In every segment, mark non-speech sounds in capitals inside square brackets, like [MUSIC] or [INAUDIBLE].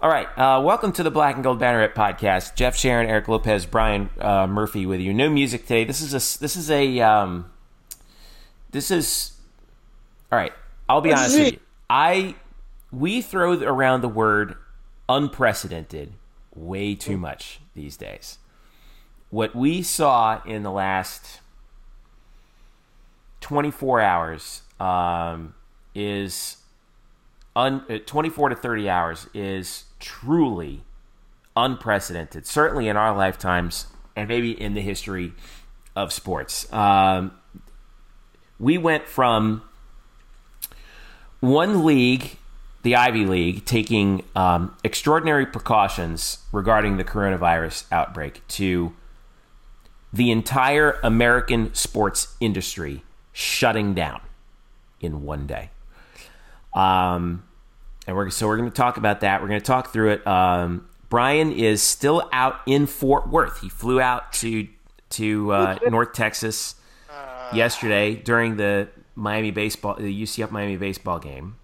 All right. Uh, welcome to the Black and Gold Banneret podcast. Jeff Sharon, Eric Lopez, Brian uh, Murphy with you. No music today. This is a. This is a. Um, this is. All right. I'll be honest with you. I we throw around the word unprecedented way too much these days. What we saw in the last 24 hours um, is un, uh, 24 to 30 hours is truly unprecedented, certainly in our lifetimes and maybe in the history of sports. Um, we went from one league, the Ivy League, taking um, extraordinary precautions regarding the coronavirus outbreak to the entire American sports industry shutting down in one day. Um, and we're so we're going to talk about that. We're going to talk through it. Um, Brian is still out in Fort Worth. He flew out to to uh, North Texas yesterday during the Miami baseball, the UCF Miami baseball game.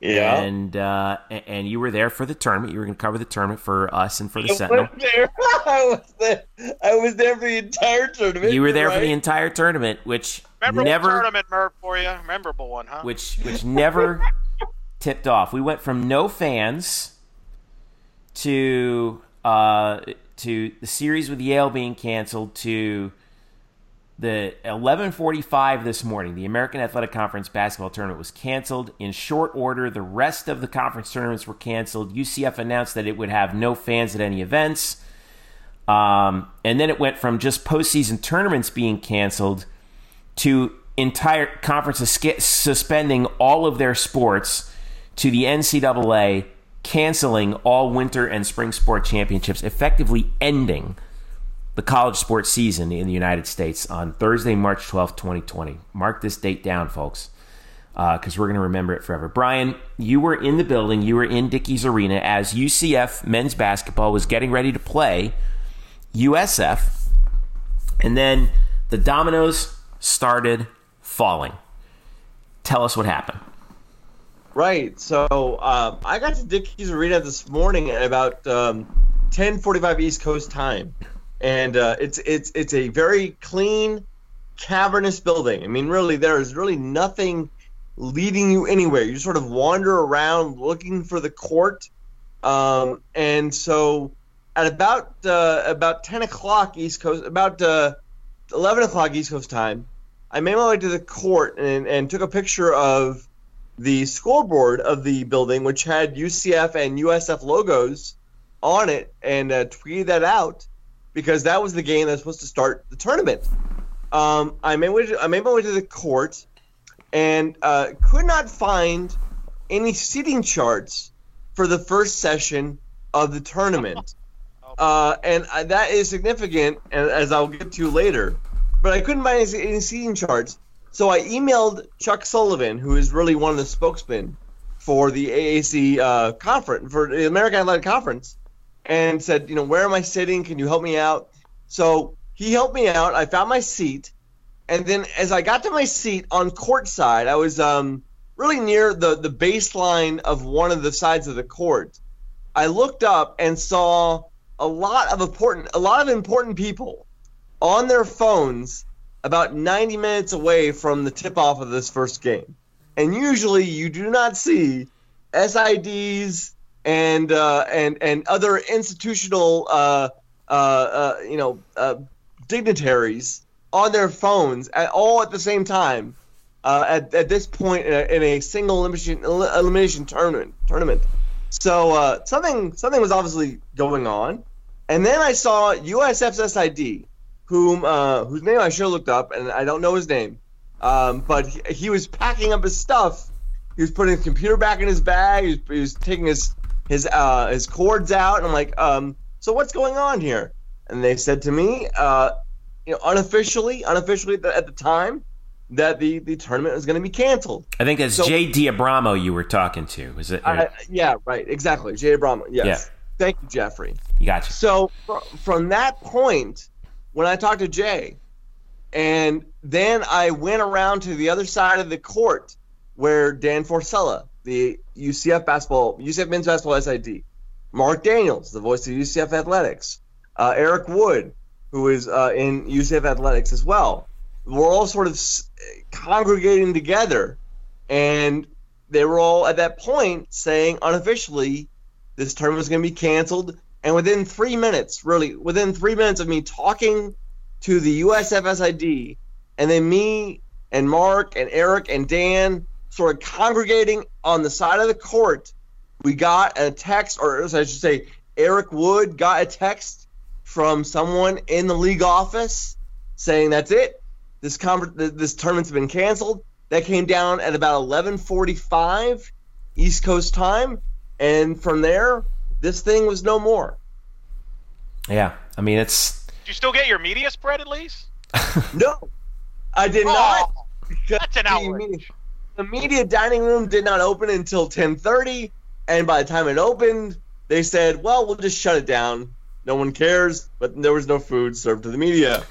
Yeah. And uh, and you were there for the tournament. You were going to cover the tournament for us and for the Sentinel. I was there. [LAUGHS] I was there. I was there for the entire tournament. You were there right? for the entire tournament, which Memorable never tournament, Merv, for you. Memorable one, huh? which which never [LAUGHS] tipped off. We went from no fans to uh, to the series with Yale being canceled to the 11:45 this morning. The American Athletic Conference basketball tournament was canceled in short order. The rest of the conference tournaments were canceled. UCF announced that it would have no fans at any events. Um, and then it went from just postseason tournaments being canceled to entire conferences suspending all of their sports to the NCAA canceling all winter and spring sport championships, effectively ending the college sports season in the United States on Thursday, March 12th, 2020. Mark this date down, folks, uh, because we're going to remember it forever. Brian, you were in the building, you were in Dickies Arena as UCF men's basketball was getting ready to play USF, and then the dominoes started falling. Tell us what happened. Right. So um, I got to Dickies Arena this morning at about um, 10:45 East Coast time, and uh, it's it's it's a very clean, cavernous building. I mean, really, there is really nothing leading you anywhere. You sort of wander around looking for the court, um, and so at about uh, about 10 o'clock East Coast, about uh, 11 o'clock East Coast time, I made my way to the court and, and took a picture of the scoreboard of the building, which had UCF and USF logos on it, and uh, tweeted that out because that was the game that was supposed to start the tournament. Um, I made my way to, I made my way to the court and uh, could not find any seating charts for the first session of the tournament. [LAUGHS] Uh, and uh, that is significant, and as I'll get to later. But I couldn't find any, any seating charts, so I emailed Chuck Sullivan, who is really one of the spokesmen for the AAC uh, conference, for the American Athletic Conference, and said, you know, where am I sitting? Can you help me out? So he helped me out. I found my seat, and then as I got to my seat on court side, I was um, really near the the baseline of one of the sides of the court. I looked up and saw a lot of important a lot of important people on their phones about 90 minutes away from the tip off of this first game. And usually you do not see SIDs and uh, and and other institutional uh, uh, uh, you know uh, dignitaries on their phones at all at the same time uh, at, at this point in a, in a single elimination elimination tournament tournament. So something something was obviously going on, and then I saw USF's SID, whom uh, whose name I should have looked up, and I don't know his name, um, but he, he was packing up his stuff. He was putting his computer back in his bag. He was, he was taking his his uh, his cords out, and I'm like, um, so what's going on here? And they said to me, uh, you know, unofficially, unofficially at the, at the time, that the the tournament was going to be canceled. I think it's So- Jay Diabramo you were talking to. Is it? I, yeah, right, exactly. Jay Abramo. Yes. Yeah. Thank you, Jeffrey. you got you. So fr- from that point, when I talked to Jay, and then I went around to the other side of the court where Dan Forcella, the UCF basketball, UCF men's basketball SID, Mark Daniels, the voice of UCF Athletics, uh, Eric Wood, who is uh, in UCF Athletics as well. We're all sort of congregating together, and they were all at that point saying unofficially this tournament was going to be canceled. And within three minutes, really, within three minutes of me talking to the USFSID, and then me and Mark and Eric and Dan sort of congregating on the side of the court, we got a text, or I should say, Eric Wood got a text from someone in the league office saying that's it. This con- this tournament's been canceled. That came down at about 11:45 East Coast time, and from there, this thing was no more. Yeah, I mean it's. Do you still get your media spread at least? [LAUGHS] no, I did oh, not. That's an outrage. The media dining room did not open until 10:30, and by the time it opened, they said, "Well, we'll just shut it down. No one cares." But there was no food served to the media.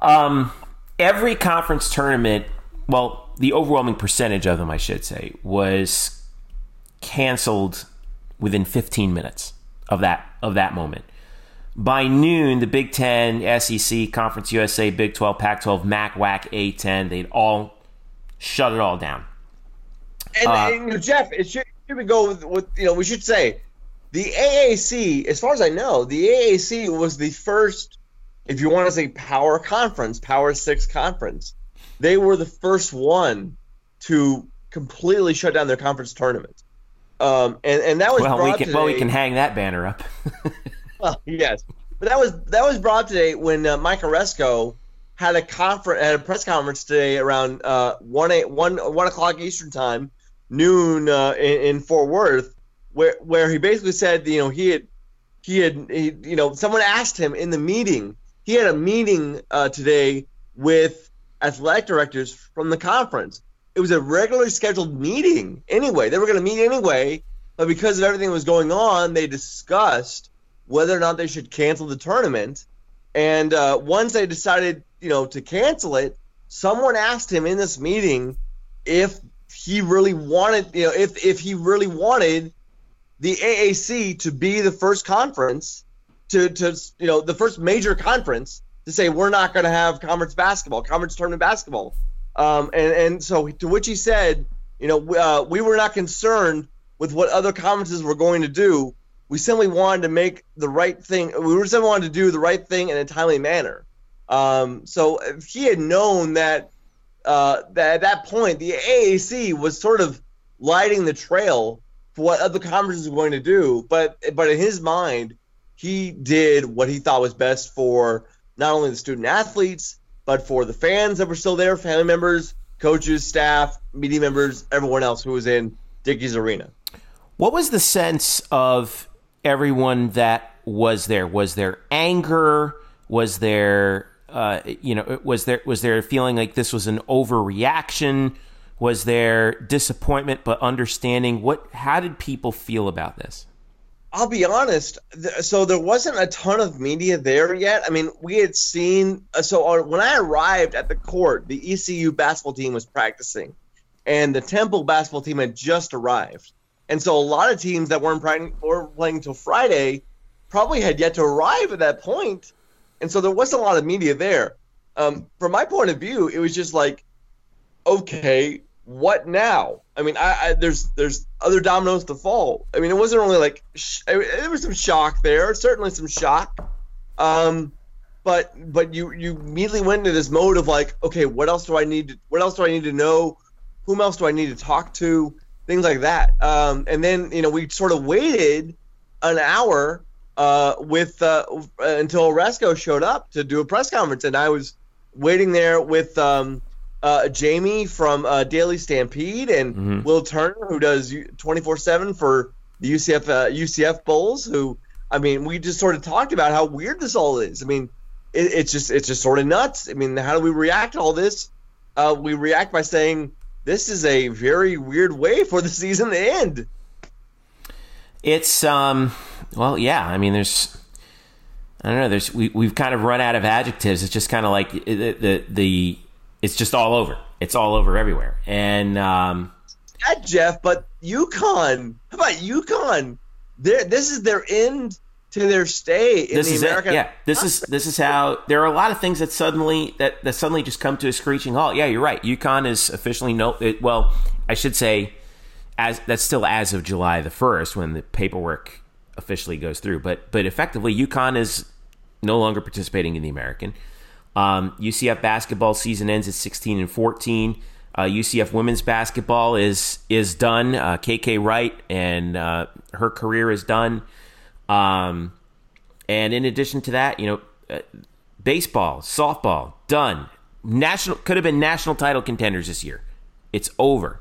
Um, every conference tournament, well, the overwhelming percentage of them, I should say, was canceled within 15 minutes of that of that moment. By noon, the Big Ten, SEC, Conference USA, Big 12, Pac 12, MAC, WAC, A10, they'd all shut it all down. And, uh, and Jeff, it should, should we go with, with, you know, we should say the AAC, as far as I know, the AAC was the first, if you want to say power conference, power six conference. They were the first one to completely shut down their conference tournament. Um, and, and that was well, we can, today, well, we can hang that banner up. [LAUGHS] [LAUGHS] well, yes, but that was that was brought today when uh, Mike Aresco had a conference had a press conference today around uh, one eight one one o'clock Eastern time, noon uh, in, in, Fort Worth, where where he basically said you know he had he had he, you know someone asked him in the meeting he had a meeting uh, today with athletic directors from the conference. It was a regularly scheduled meeting anyway. They were going to meet anyway, but because of everything that was going on, they discussed whether or not they should cancel the tournament. And uh, once they decided you know, to cancel it, someone asked him in this meeting if he really wanted, you know, if if he really wanted the AAC to be the first conference to to you know the first major conference to say we're not going to have conference basketball, conference tournament basketball, um, and and so to which he said, you know, uh, we were not concerned with what other conferences were going to do. We simply wanted to make the right thing. We were simply wanted to do the right thing in a timely manner. Um, so if he had known that, uh, that at that point the AAC was sort of lighting the trail for what other conferences were going to do, but but in his mind, he did what he thought was best for not only the student athletes but for the fans that were still there, family members, coaches, staff, media members, everyone else who was in Dickies Arena. What was the sense of everyone that was there? Was there anger? Was there uh, you know, was there was there a feeling like this was an overreaction? Was there disappointment but understanding? What? How did people feel about this? I'll be honest. So there wasn't a ton of media there yet. I mean, we had seen. Uh, so when I arrived at the court, the ECU basketball team was practicing, and the Temple basketball team had just arrived. And so a lot of teams that weren't playing or playing until Friday probably had yet to arrive at that point. point and so there wasn't a lot of media there. Um, from my point of view, it was just like, okay, what now? I mean, I, I, there's there's other dominoes to fall. I mean, it wasn't only like sh- there was some shock there, certainly some shock. Um, but but you you immediately went into this mode of like, okay, what else do I need? To, what else do I need to know? Whom else do I need to talk to? Things like that. Um, and then you know we sort of waited an hour uh, with uh, until Aresco showed up to do a press conference, and I was waiting there with um, uh, Jamie from uh, Daily Stampede and mm-hmm. Will Turner, who does twenty four seven for the UCF UCF uh, Bulls. Who I mean, we just sort of talked about how weird this all is. I mean, it, it's just it's just sort of nuts. I mean, how do we react to all this? Uh, we react by saying this is a very weird way for the [LAUGHS] season to end. It's um well, yeah. I mean, there's I don't know. There's we we've kind of run out of adjectives. It's just kind of like the, the, the it's just all over. It's all over everywhere. And um, yeah, Jeff, but UConn. How about UConn? this is their end to their stay in this the is American. It. Yeah, this is this is how there are a lot of things that suddenly that, that suddenly just come to a screeching halt. Yeah, you're right. UConn is officially no. It, well, I should say, as that's still as of July the first when the paperwork officially goes through. But but effectively, UConn is no longer participating in the American. Um, UCF basketball season ends at 16 and 14. Uh, UCF women's basketball is is done. Uh, KK Wright and uh, her career is done. Um, and in addition to that, you know, uh, baseball, softball, done. National could have been national title contenders this year. It's over.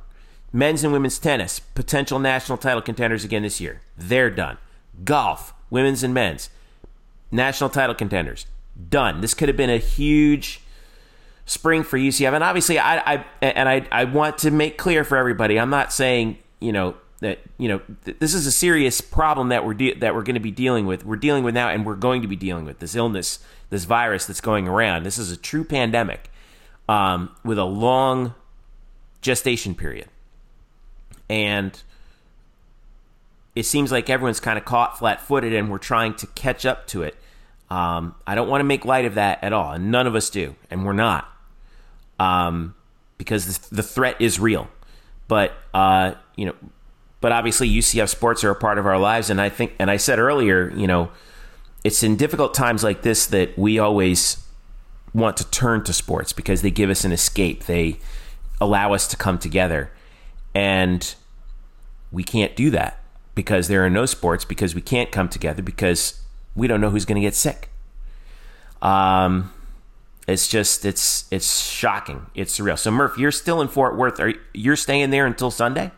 Men's and women's tennis, potential national title contenders again this year. They're done. Golf, women's and men's, national title contenders. Done. This could have been a huge spring for UCF. And obviously, I, I and I, I want to make clear for everybody. I'm not saying you know that you know th- this is a serious problem that we're de- that we're going to be dealing with. We're dealing with now, and we're going to be dealing with this illness, this virus that's going around. This is a true pandemic um, with a long gestation period, and it seems like everyone's kind of caught flat-footed, and we're trying to catch up to it. Um, I don't want to make light of that at all, and none of us do, and we're not, um, because the threat is real. But uh, you know, but obviously UCF sports are a part of our lives, and I think, and I said earlier, you know, it's in difficult times like this that we always want to turn to sports because they give us an escape. They allow us to come together, and we can't do that because there are no sports because we can't come together because we don't know who's going to get sick. Um, it's just it's it's shocking. It's surreal. So Murph, you're still in Fort Worth. Are you're staying there until Sunday?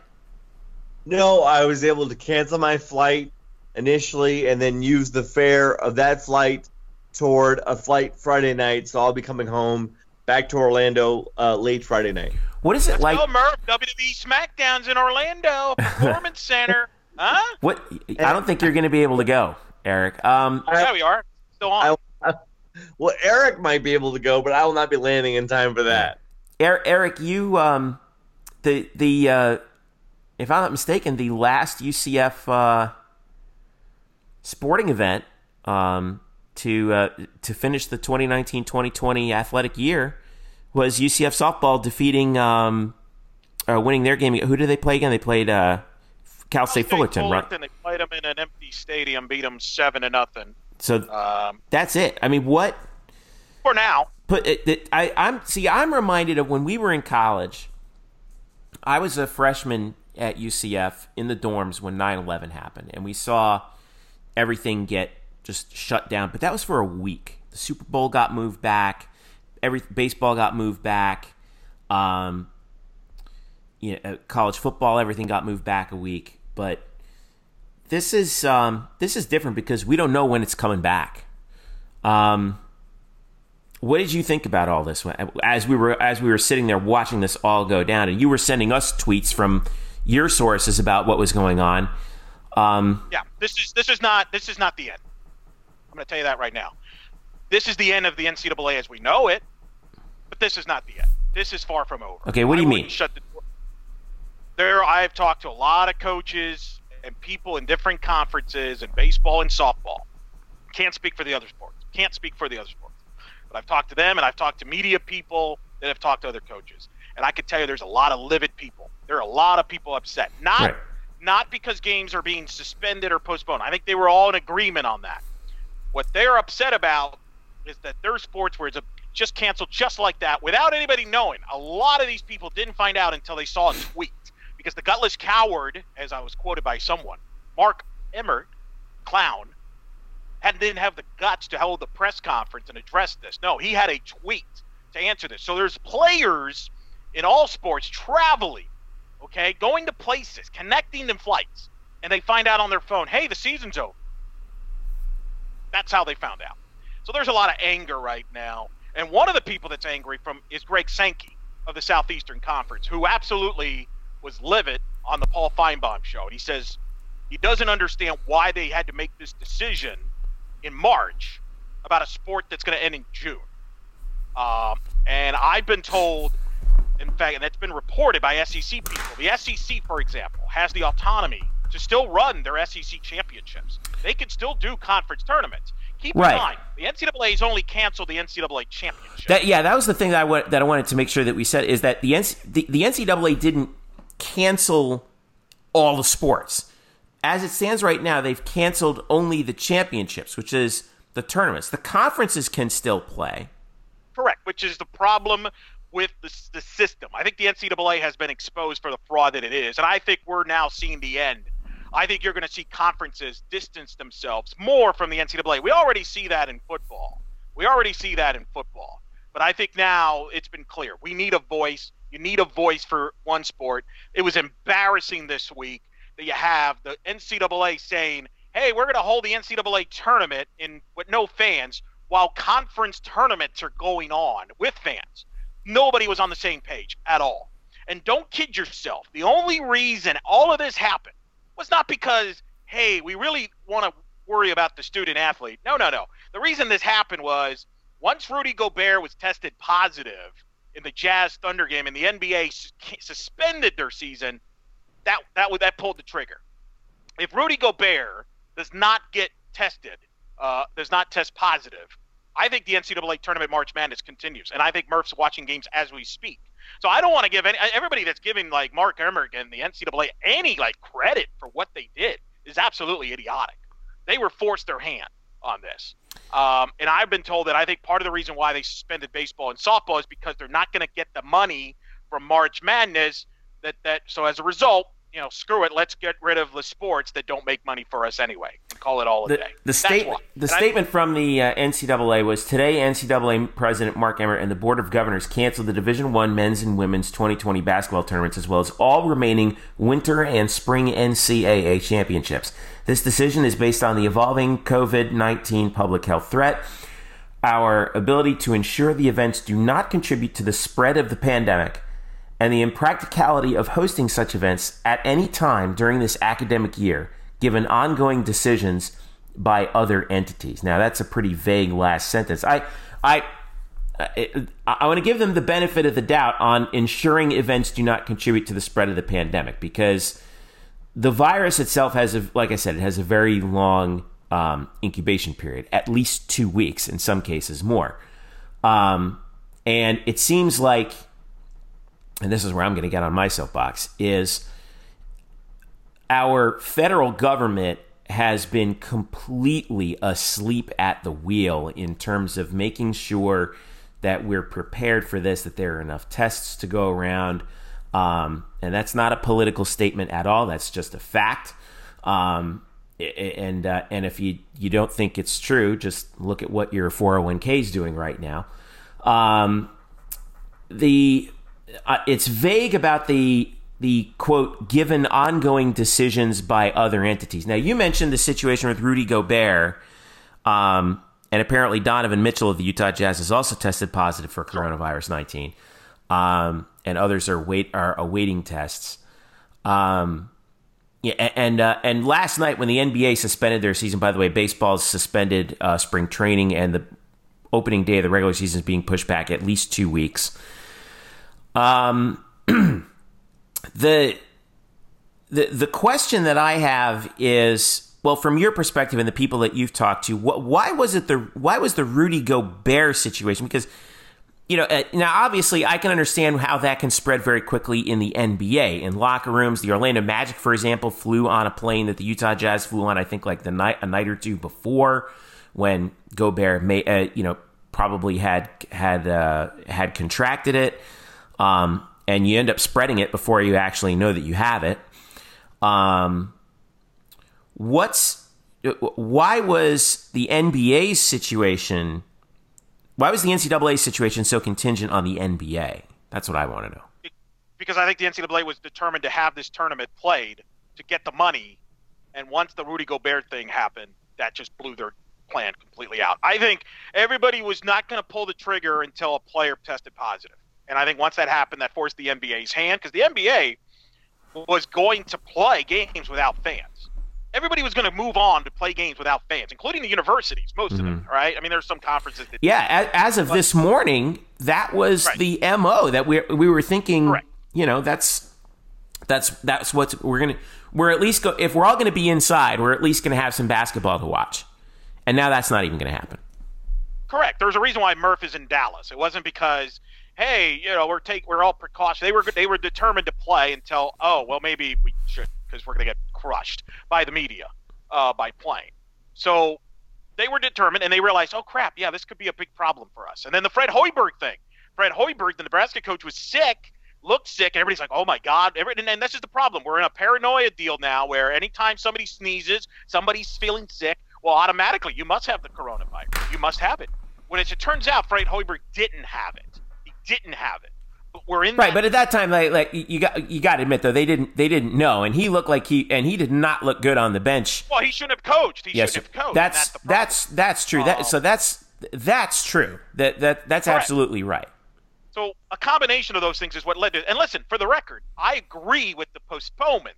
No, I was able to cancel my flight initially and then use the fare of that flight toward a flight Friday night. So I'll be coming home back to Orlando uh, late Friday night. What is it Let's like? Go, Murph. WWE SmackDown's in Orlando Performance Center. [LAUGHS] Huh? What? I don't think you're going to be able to go, Eric. Um, yeah, we are. Still on. I, well, Eric might be able to go, but I will not be landing in time for that. Eric, you um, the the uh, if I'm not mistaken, the last UCF uh, sporting event um, to uh, to finish the 2019-2020 athletic year was UCF softball defeating um, uh, winning their game. Who did they play again? They played uh, Cal State Fullerton, Fullerton, right? They played them in an empty stadium, beat them seven to nothing. So Um, that's it. I mean, what? for now, But it, it, I, I'm see. I'm reminded of when we were in college. I was a freshman at UCF in the dorms when 9/11 happened, and we saw everything get just shut down. But that was for a week. The Super Bowl got moved back. Every baseball got moved back. Um, you know, uh, college football, everything got moved back a week. But this is um, this is different because we don't know when it's coming back. Um, what did you think about all this as we were as we were sitting there watching this all go down, and you were sending us tweets from your sources about what was going on? Um, yeah, this is this is not this is not the end. I'm going to tell you that right now. This is the end of the NCAA as we know it, but this is not the end. This is far from over. Okay, what do you mean? Shut the. There, I've talked to a lot of coaches and people in different conferences in baseball and softball. Can't speak for the other sports. Can't speak for the other sports. But I've talked to them and I've talked to media people that have talked to other coaches. And I can tell you there's a lot of livid people. There are a lot of people upset. Not Right. not because games are being suspended or postponed. I think they were all in agreement on that. What they're upset about is that their sports were just canceled just like that without anybody knowing. A lot of these people didn't find out until they saw a tweet because the gutless coward, as I was quoted by someone, Mark Emmert, clown, had didn't have the guts to hold the press conference and address this. No, he had a tweet to answer this. So there's players in all sports traveling, okay, going to places, connecting in flights, and they find out on their phone, hey, the season's over. That's how they found out. So there's a lot of anger right now. And one of the people that's angry from is Greg Sankey of the Southeastern Conference, who absolutely was livid on the Paul Finebaum show. And he says he doesn't understand why they had to make this decision in March about a sport that's going to end in June. Um, and I've been told, in fact, and that's been reported by SEC people. The SEC, for example, has the autonomy to still run their SEC championships. They could still do conference tournaments. Keep Right. in mind, the NCAA has only canceled the NCAA championship. That yeah, that was the thing that I that I wanted to make sure that we said is that the NC, the, the NCAA didn't cancel all the sports. As it stands right now, they've canceled only the championships, which is the tournaments. The conferences can still play. Correct, which is the problem with the, the system. I think the NCAA has been exposed for the fraud that it is, and I think we're now seeing the end. I think you're going to see conferences distance themselves more from the NCAA. We already see that in football. We already see that in football. But I think now it's been clear. We need a voice. You need a voice for one sport. It was embarrassing this week that you have the NCAA saying, hey, we're going to hold the NCAA tournament in with no fans while conference tournaments are going on with fans. Nobody was on the same page at all. And don't kid yourself. The only reason all of this happened was not because, hey, we really want to worry about the student athlete. No, no, no. The reason this happened was once Rudy Gobert was tested positive in the Jazz Thunder game and the NBA sus- suspended their season, that that would that pulled the trigger. If Rudy Gobert does not get tested, uh, does not test positive, I think the NCAA tournament March Madness continues, and I think Murph's watching games as we speak. So I don't want to give any, everybody that's giving like Mark Emmert and the NCAA any like credit for what they did is absolutely idiotic. They were forced their hand on this, um, and I've been told that I think part of the reason why they suspended baseball and softball is because they're not going to get the money from March Madness. That that so as a result, you know, screw it. Let's get rid of the sports that don't make money for us anyway, and call it all a The, day. the, state, the And I- statement from the uh, NCAA was today. NCAA President Mark Emmert and the Board of Governors canceled the Division One men's and women's 2020 basketball tournaments, as well as all remaining winter and spring NCAA championships. This decision is based on the evolving COVID 19 public health threat, our ability to ensure the events do not contribute to the spread of the pandemic, and the impracticality of hosting such events at any time during this academic year, given ongoing decisions by other entities. Now, that's a pretty vague last sentence. I, I, I, I want to give them the benefit of the doubt on ensuring events do not contribute to the spread of the pandemic because the virus itself has a, like I said, it has a very long um, incubation period, at least two weeks, in some cases more. Um, and it seems like, and this is where I'm going to get on my soapbox, is our federal government has been completely asleep at the wheel in terms of making sure that we're prepared for this, that there are enough tests to go around. Um, and that's not a political statement at all. That's just a fact. Um, and uh, and if you you don't think it's true, just look at what your 401k is doing right now. Um, the uh, it's vague about the the quote given ongoing decisions by other entities. Now you mentioned the situation with Rudy Gobert, um, and apparently Donovan Mitchell of the Utah Jazz has also tested positive for coronavirus nineteen, um, and others are wait are awaiting tests. Um, yeah, and uh, and last night when the NBA suspended their season, by the way, baseball's suspended uh, spring training and the opening day of the regular season is being pushed back at least two weeks. Um, [CLEARS THROAT] the the the question that I have is, well, from your perspective and the people that you've talked to, what, why was it the why was the Rudy Gobert situation? Because you know, uh, now obviously I can understand how that can spread very quickly in the NBA, in locker rooms. The Orlando Magic, for example, flew on a plane that the Utah Jazz flew on. I think like the night a night or two before when Gobert may, uh, you know, probably had had uh, had contracted it, um, and you end up spreading it before you actually know that you have it. Um, what's why was the NBA's situation? Why was the NCAA situation so contingent on the NBA? That's what I want to know. because I think the NCAA was determined to have this tournament played to get the money, and once the Rudy Gobert thing happened, that just blew their plan completely out. I think everybody was not going to pull the trigger until a player tested positive, and I think once that happened, that forced the NBA's hand because the NBA was going to play games without fans. Everybody was going to move on to play games without fans, including the universities, most of them, mm-hmm. right? I mean, there's some conferences that Yeah, as, as of this morning, that was Right. the mo that we we were thinking. Correct. You know, that's That's that's what we're gonna. We're at least go if we're all gonna be inside. We're at least gonna have some basketball to watch, and now that's not even gonna happen. Correct. There's a reason why Murph is in Dallas. It wasn't because hey, you know, we're take we're all precaution. They were they were determined to play until oh well maybe we should because we're gonna get crushed by the media uh, by playing. So they were determined and they realized oh crap yeah this could be a big problem for us. And then the Fred Hoiberg thing. Fred Hoiberg, the Nebraska coach, was sick, looked sick, and everybody's like oh my god. and, and this is the problem. We're in a paranoia deal now where anytime somebody sneezes, somebody's feeling sick. Well, automatically you must have the coronavirus. You must have it. When it, it turns out Fred Hoiberg didn't have it didn't have it. But we're in right, that- but at that time, like, like you got you got to admit though they didn't they didn't know, and he looked like he and he did not look good on the bench. Well, he shouldn't have coached. He yes, shouldn't have coached. that's that's, that's that's true. That Um, so that's that's true. That that that's Correct. absolutely right. So a combination of those things is what led to. And listen, for the record, I agree with the postponement.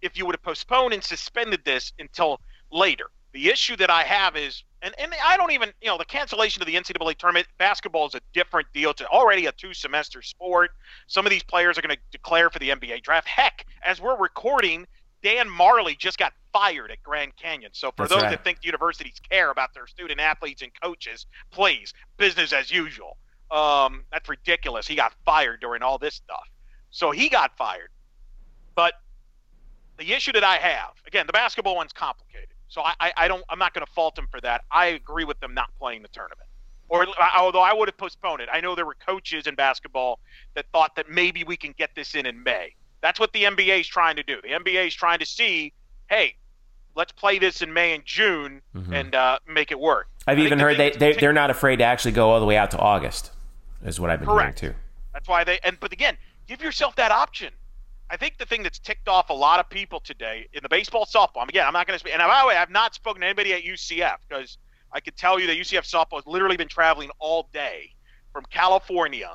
If you would have postponed and suspended this until later, the issue that I have is, and, and I don't even, you know, the cancellation of the NCAA tournament. Basketball is a different deal. It's already a two-semester sport. Some of these players are going to declare for the NBA draft. Heck, as we're recording, Dan Majerle just got fired at Grand Canyon. So for That's those right. that think universities care about their student athletes and coaches, please, business as usual. Um, that's ridiculous. He got fired during all this stuff. So he got fired. But the issue that I have, again, the basketball one's complicated. So I, I, I don't I'm not going to fault him for that. I agree with them not playing the tournament. Or although I would have postponed it. I know there were coaches in basketball that thought that maybe we can get this in in May. That's what the NBA is trying to do. The NBA is trying to see, hey, let's play this in May and June and uh, make it work. Mm-hmm. I've I even heard they, they they're not afraid to actually go all the way out to August, is what I've been Correct. hearing too. That's why they and but again, give yourself that option. I think the thing that's ticked off a lot of people today in the baseball softball. Again, I'm not going to speak. And by the way, I've not spoken to anybody at UCF because I could tell you that UCF softball has literally been traveling all day from California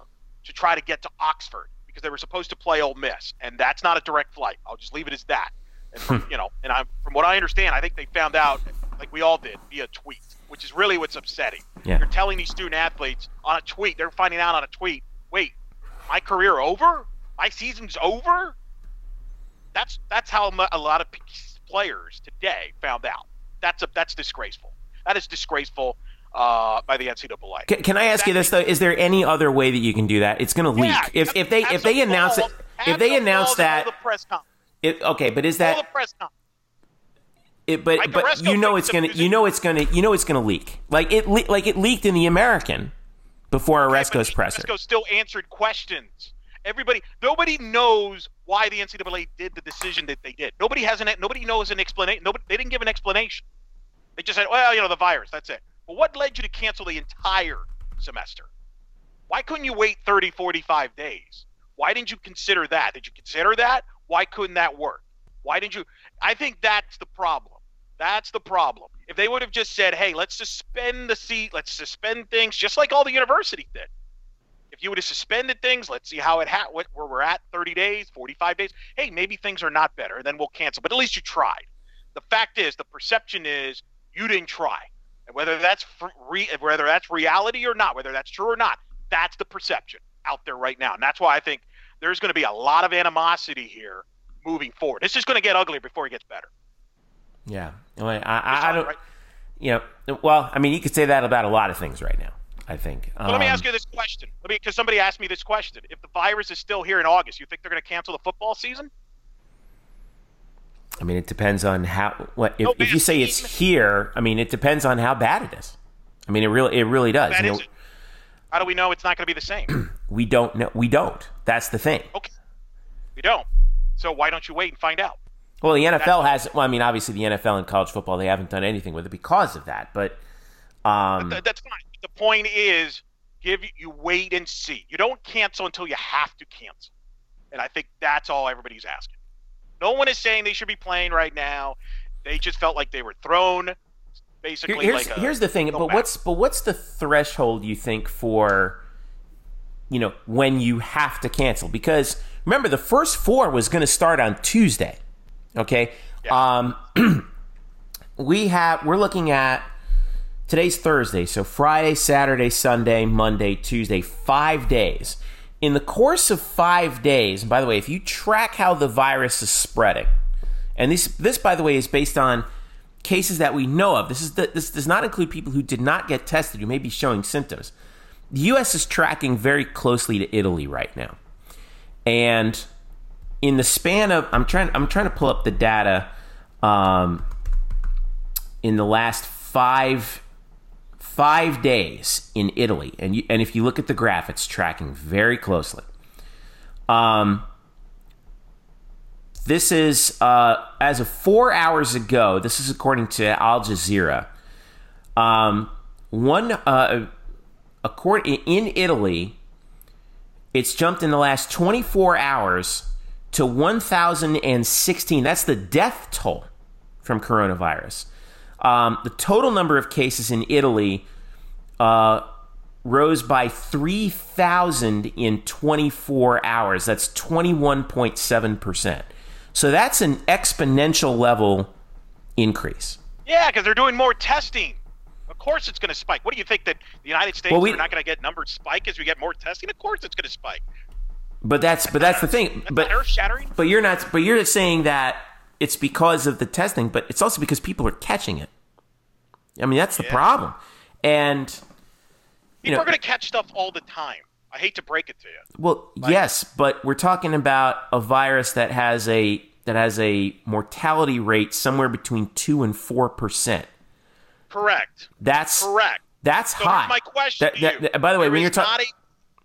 to try to get to Oxford because they were supposed to play Ole Miss, and that's not a direct flight. I'll just leave it as that. And from, hmm. you know, and I'm from what I understand, I think they found out, like we all did, via tweet, which is really what's upsetting. Yeah. You're telling these student athletes on a tweet, they're finding out on a tweet, wait, my career over? My season's over? That's that's how a lot of players today found out. That's a that's disgraceful. That is disgraceful uh, by the NCAA. Can, can I ask you this though? Is there any other way that you can do that? It's going to leak. Yeah, if if they if they announce it, if they announce that, the it, okay. But is that the press conference. it? But but you know it's to you know it's going to you know it's going to leak. Like it le- like it leaked in the American before Aresco's but presser. Oresco still answered questions. Everybody, nobody knows why the NCAA did the decision that they did. Nobody has an, nobody knows an explanation. Nobody, they didn't give an explanation. They just said, well, you know, the virus. That's it. But what led you to cancel the entire semester? Why couldn't you wait 30, 45 days? Why didn't you consider that? Did you consider that? Why couldn't that work? Why didn't you? I think that's the problem. That's the problem. If they would have just said, hey, let's suspend the seat, let's suspend things, just like all the universities did. You would have suspended things, let's see how it ha- what, where we're at 30 days, 45 days. Hey, maybe things are not better, then we'll cancel. But at least you tried. The fact is, the perception is you didn't try. And whether that's re- whether that's reality or not, whether that's true or not, that's the perception out there right now. And that's why I think there's going to be a lot of animosity here moving forward. It's just going to get uglier before it gets better. Yeah. Well, I, I, I don't. Right? You know. Well, I mean, you could say that about a lot of things right now. I think. Let me Um, ask you this question. Let me because somebody asked me this question. If the virus is still here in August, you think they're going to cancel the football season? I mean, it depends on how. What if, No, if you say it's here? I mean, it depends on how bad it is. I mean, it really, it really does. You know, it. How do we know it's not going to be the same? [CLEARS THROAT] we don't know. We don't. That's the thing. okay, we don't. So why don't you wait and find out? Well, the NFL has. Well, I mean, obviously, the NFL and college football they haven't done anything with it because of that. But um, Th- That's fine. The point is, give you wait and see. You don't cancel until you have to cancel, and I think that's all everybody's asking. No one is saying they should be playing right now. They just felt like they were thrown, basically. Here's like a, here's the thing. But matter. what's but what's the threshold you think for you know when you have to cancel? Because remember, the first four was going to start on Tuesday. Okay. Um, [CLEARS THROAT] we have we're looking at today's Thursday, so Friday, Saturday, Sunday, Monday, Tuesday, five days in the course of five days, and by the way, if you track how the virus is spreading, and this, this by the way, is based on cases that we know of. This is the, this does not include people who did not get tested who may be showing symptoms. The U.S. is tracking very closely to Italy right now, and in the span of I'm trying I'm trying to pull up the data um, in the last five five days in Italy, and you, and if you look at the graph, it's tracking very closely. Um, this is uh, as of four hours ago. This is according to Al Jazeera. Um, one uh, according in Italy, it's jumped in the last 24 hours to 1,016. That's the death toll from coronavirus. Um, the total number of cases in Italy uh, rose by 3,000 in 24 hours. That's 21.7%. So that's an exponential level increase. Yeah, because they're doing more testing. Of course it's going to spike. What do you think that the United States well, we, are not going to get numbers spike as we get more testing? Of course it's going to spike. But that's but that's the thing. But earth shattering. But you're not. But you're saying that it's because of the testing, but it's also because people are catching it. I mean, that's the yeah. problem. And people know, are going to catch stuff all the time. I hate to break it to you. Well, like, yes, but we're talking about a virus that has a that has a mortality rate somewhere between two and four percent. Correct. That's correct. That's so high. My question. That, that, by the way, there when you're talking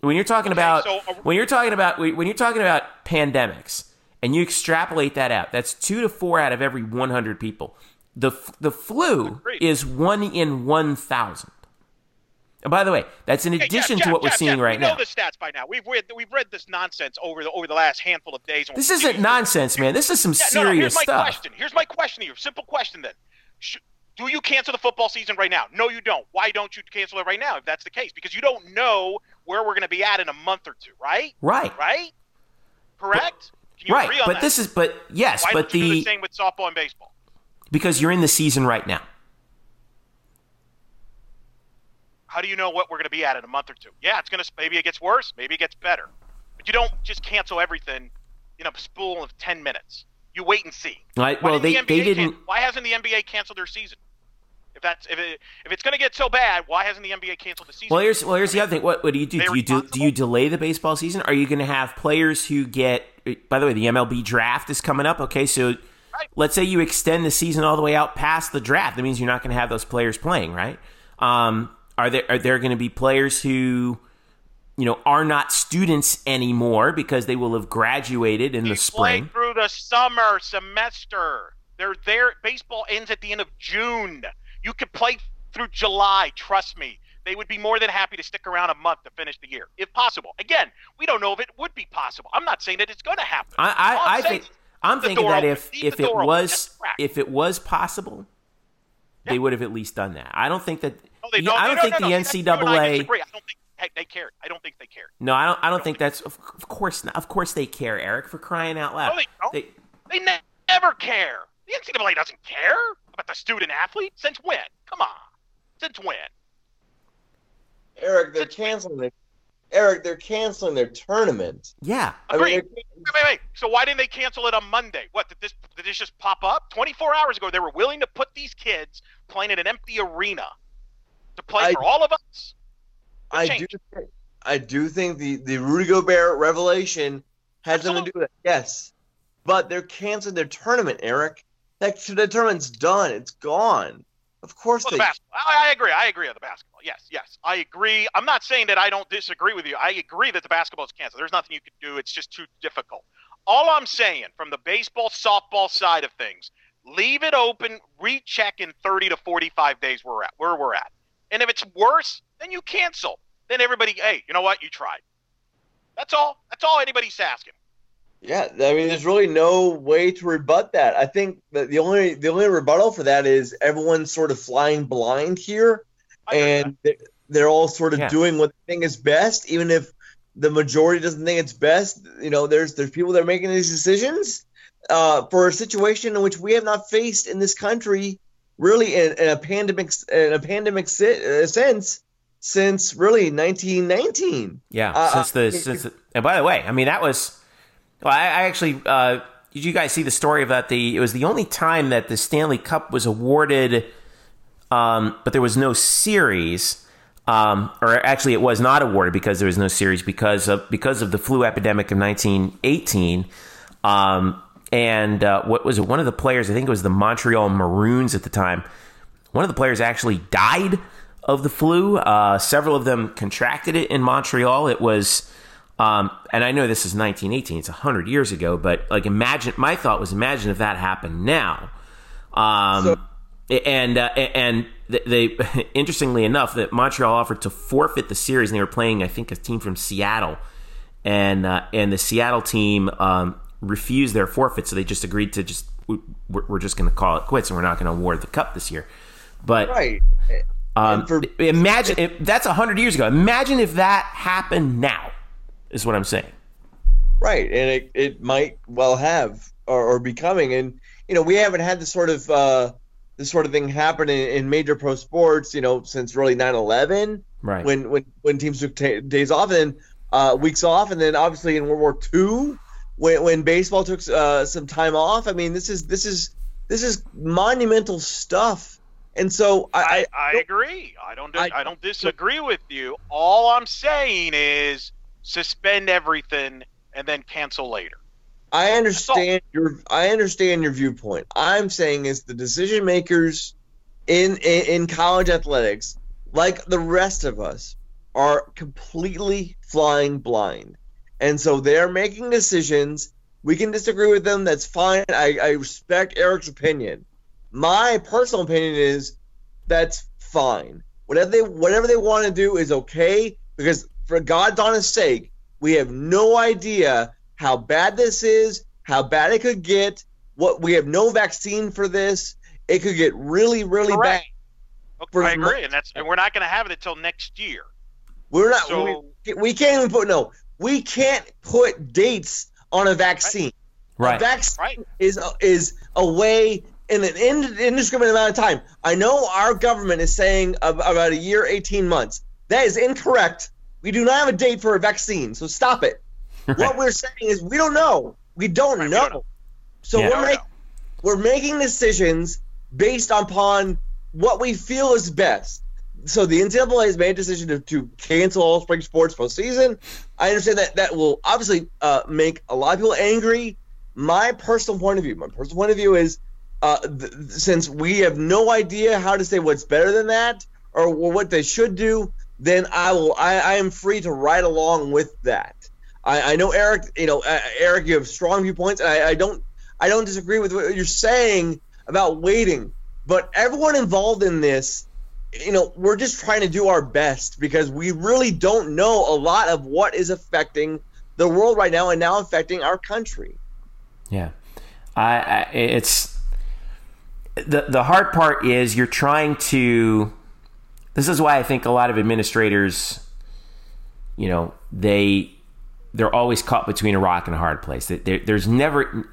when you're talking okay, about so, uh, when you're talking about when you're talking about pandemics and you extrapolate that out, that's two to four out of every 100 people. The the flu is one in 1,000. And by the way, that's in addition Jeff, to what Jeff, we're seeing Jeff, right we know now. the stats by now. We've read we've read this nonsense over the over the last handful of days. This isn't nonsense, man. This is some yeah, serious no, no, here's stuff. my question. Here's my question to you. Simple question then. Should, do you cancel the football season right now? No, you don't. Why don't you cancel it right now if that's the case? Because you don't know where we're going to be at in a month or two, right? Right. Right? Correct? Right. but that? this is but yes, Why but the, the, the same with softball and baseball. Because you're in the season right now. How do you know what we're going to be at in a month or two? Yeah, it's going to maybe it gets worse, maybe it gets better. But you don't just cancel everything in a spool of 10 minutes. You wait and see. Right. Well, they, the they didn't. Why hasn't the NBA canceled their season? If that's if it, if it's going to get so bad, why hasn't the NBA canceled the season? Well, here's well here's the other thing. What, what do you do? Do you do, do you delay the baseball season? Are you going to have players who get? By the way, the MLB draft is coming up. Okay, so right. let's say you extend the season all the way out past the draft. That means you're not going to have those players playing, right? Um, are there are there going to be players who? You know, are not students anymore because they will have graduated in they the spring. through the summer semester. They're there. Baseball ends at the end of June. You could play through July. Trust me. They would be more than happy to stick around a month to finish the year, if possible. Again, we don't know if it would be possible. I'm not saying that it's going to happen. I, I, I think I'm thinking that open. if if it was if it was possible, yeah. they would have at least done that. I don't think that. No, they, I don't no, think no, the NCAA. I, don't think they cared. I don't think they cared. No, I don't. I don't think that's. Of, course, not. of course they care, Eric. For crying out loud, they. They, they never care. The NCAA doesn't care about the student athlete. Since when? Come on. Since when? Eric, they're canceling their Eric, they're canceling their tournament. Yeah. Agreed. I mean, wait, wait, wait. So why didn't they cancel it on Monday? What did this did this just pop up? Twenty four hours ago, they were willing to put these kids playing in an empty arena to play I, for all of us. I do. I do think the the Rudy Gobert revelation has something to do with it. Yes, but they're canceling their tournament, Eric. That the tournament's done. It's gone. Of course well, they. The basketball. I, I agree. I agree on the basketball. Yes, yes, I agree. I'm not saying that I don't disagree with you. I agree that the basketball is canceled. There's nothing you can do. It's just too difficult. All I'm saying from the baseball, softball side of things, leave it open, recheck in 30 to 45 days where we're at. Where we're at, and if it's worse, then you cancel. Then everybody, hey, you know what? You tried. That's all. That's all anybody's asking. Yeah, I mean, there's really no way to rebut that. I think that the only the only rebuttal for that is everyone's sort of flying blind here, and they're all sort of yeah. doing what they think is best, even if the majority doesn't think it's best. You know, there's there's people that are making these decisions uh, for a situation in which we have not faced in this country, really in, in a pandemic in a pandemic uh, sense since really 1919. Yeah, Uh, since the uh, since the, and by the way, I mean that was well, I, I actually uh, did you guys see the story about the it was the only time that the Stanley Cup was awarded, um, but there was no series. Um, or actually, it was not awarded because there was no series because of because of the flu epidemic of 1918. Um, and uh, what was it? One of the players, I think it was the Montreal Maroons at the time. One of the players actually died of the flu. Uh, several of them contracted it in Montreal. It was, um, and I know this is 1918; it's hundred years ago. But like, imagine. My thought was, imagine if that happened now. Um, So- and uh, and they, they [LAUGHS] interestingly enough that Montreal offered to forfeit the series, and they were playing, I think, a team from Seattle, and uh, and the Seattle team um, refused their forfeit, so they just agreed to just we, we're, we're just going to call it quits, and we're not going to award the cup this year. But Right. um, for- imagine if, that's hundred years ago. Imagine if that happened now. Is what I'm saying. Right, and it, it might well have or, or be coming, and you know we haven't had this sort of uh, this sort of thing happen in, in major pro sports, you know, since really 9/11, Right. when when when teams took ta days off and then uh, weeks off, and then obviously in World War II, when when baseball took uh, some time off. I mean, this is this is this is monumental stuff, and so I, I, I agree. I don't. I- I, don't disagree with you. All I'm saying is suspend everything and then cancel later. I understand your I understand your viewpoint. I'm saying is the decision makers in, in in college athletics, like the rest of us, are completely flying blind, and so they're making decisions. We can disagree with them. That's fine. I, I respect Eric's opinion. My personal opinion is that's fine. Whatever they whatever they want to do is okay because for God's honest sake, we have no idea how bad this is, how bad it could get. What we have no vaccine for this. It could get really, really Correct. bad. Okay, For I agree, and that's and we're not going to have it until next year. We're not. So- we, we can't even put no. We can't put dates on a vaccine. A Right. vaccine Right. is is away in an indiscriminate amount of time. I know our government is saying about a year, eighteen months. That is incorrect. We do not have a date for a vaccine, so stop it. [LAUGHS] What we're saying is we don't know. We don't Right, we know. don't. So Yeah. we're Don't making know. we're making decisions based upon what we feel is best. So the NCAA has made a decision to, to cancel all spring sports postseason. I understand that that will obviously uh, make a lot of people angry. My personal point of view, my personal point of view is, uh, th- since we have no idea how to say what's better than that or what they should do, then I will. I, I am free to ride along with that. I, I know Eric. You know, uh, Eric, you have strong viewpoints. And I, I don't. I don't disagree with what you're saying about waiting, but everyone involved in this, you know, we're just trying to do our best because we really don't know a lot of what is affecting the world right now and now affecting our country. Yeah, I, I it's the the hard part is you're trying to. This is why I think a lot of administrators, you know, they they're always caught between a rock and a hard place. There- there- There's never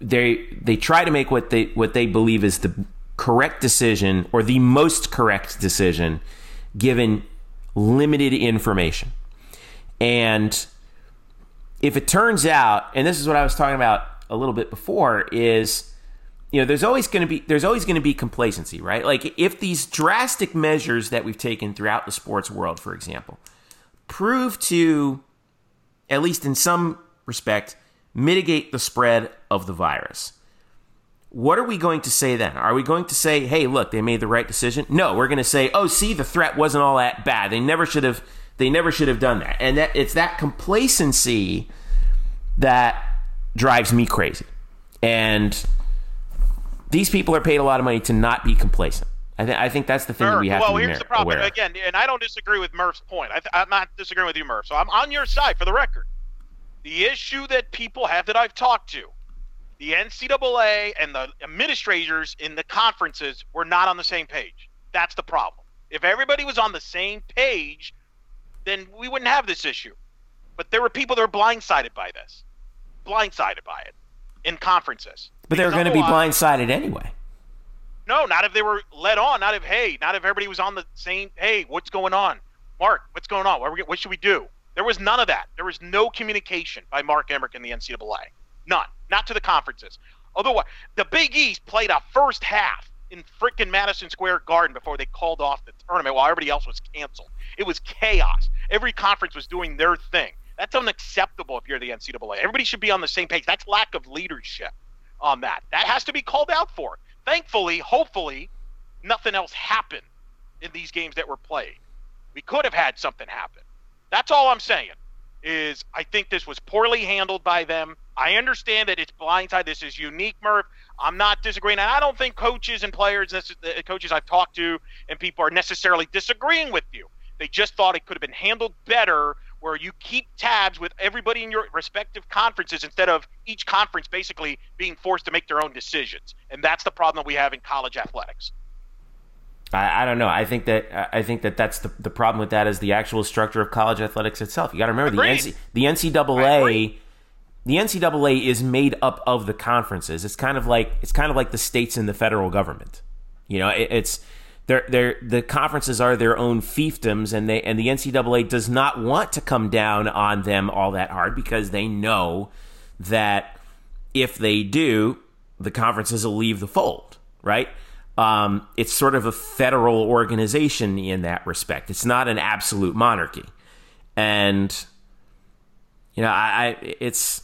they they try to make what they what they believe is the correct decision or the most correct decision given limited information. And if it turns out, and this is what I was talking about a little bit before, is you know there's always going to be there's always going to be complacency, right? Like if these drastic measures that we've taken throughout the sports world, for example, prove to at least in some respect mitigate the spread of the virus. What are we going to say then? Are we going to say, "Hey, look, they made the right decision"? No, we're going to say, "Oh, see, the threat wasn't all that bad. They never should have they never should have done that." And that it's that complacency that drives me crazy. And these people are paid a lot of money to not be complacent. I, th- I think that's the thing that we have well, to be Well, here's the problem. aware. Again, and I don't disagree with Murph's point. I th- I'm not disagreeing with you, Murph. So I'm on your side for the record. The issue that people have that I've talked to, the NCAA and the administrators in the conferences were not on the same page. That's the problem. If everybody was on the same page, then we wouldn't have this issue. But there were people that were blindsided by this, blindsided by it in conferences. But they're going to be blindsided anyway. no, not if they were led on. Not if hey, not if everybody was on the same. Hey, what's going on, Mark? What's going on? What, we, what should we do? There was none of that. There was no communication by Mark Emmert and the NCAA. None. Not to the conferences. Otherwise, the Big East played a first half in freaking Madison Square Garden before they called off the tournament while everybody else was canceled. It was chaos. Every conference was doing their thing. That's unacceptable if you're the NCAA. Everybody should be on the same page. That's lack of leadership on that. That has to be called out for. Thankfully, hopefully, nothing else happened in these games that were played. We could have had something happen. That's all I'm saying. Is I think this was poorly handled by them. I understand that it's blindside. This is unique, Murph. I'm not disagreeing, and I don't think coaches and players, uh, coaches I've talked to, and people are necessarily disagreeing with you. They just thought it could have been handled better, where you keep tabs with everybody in your respective conferences instead of each conference basically being forced to make their own decisions. And that's the problem that we have in college athletics. I, I, don't know. I think that I think that that's the, the problem with that is the actual structure of college athletics itself. You got to remember the NC, the NCAA the NCAA is made up of the conferences. It's kind of like it's kind of like the states and the federal government. You know, it, it's they're, they're, the conferences are their own fiefdoms, and they and the NCAA does not want to come down on them all that hard because they know that if they do, the conferences will leave the fold. Right? Um, it's sort of a federal organization in that respect. It's not an absolute monarchy, and you know, I, I it's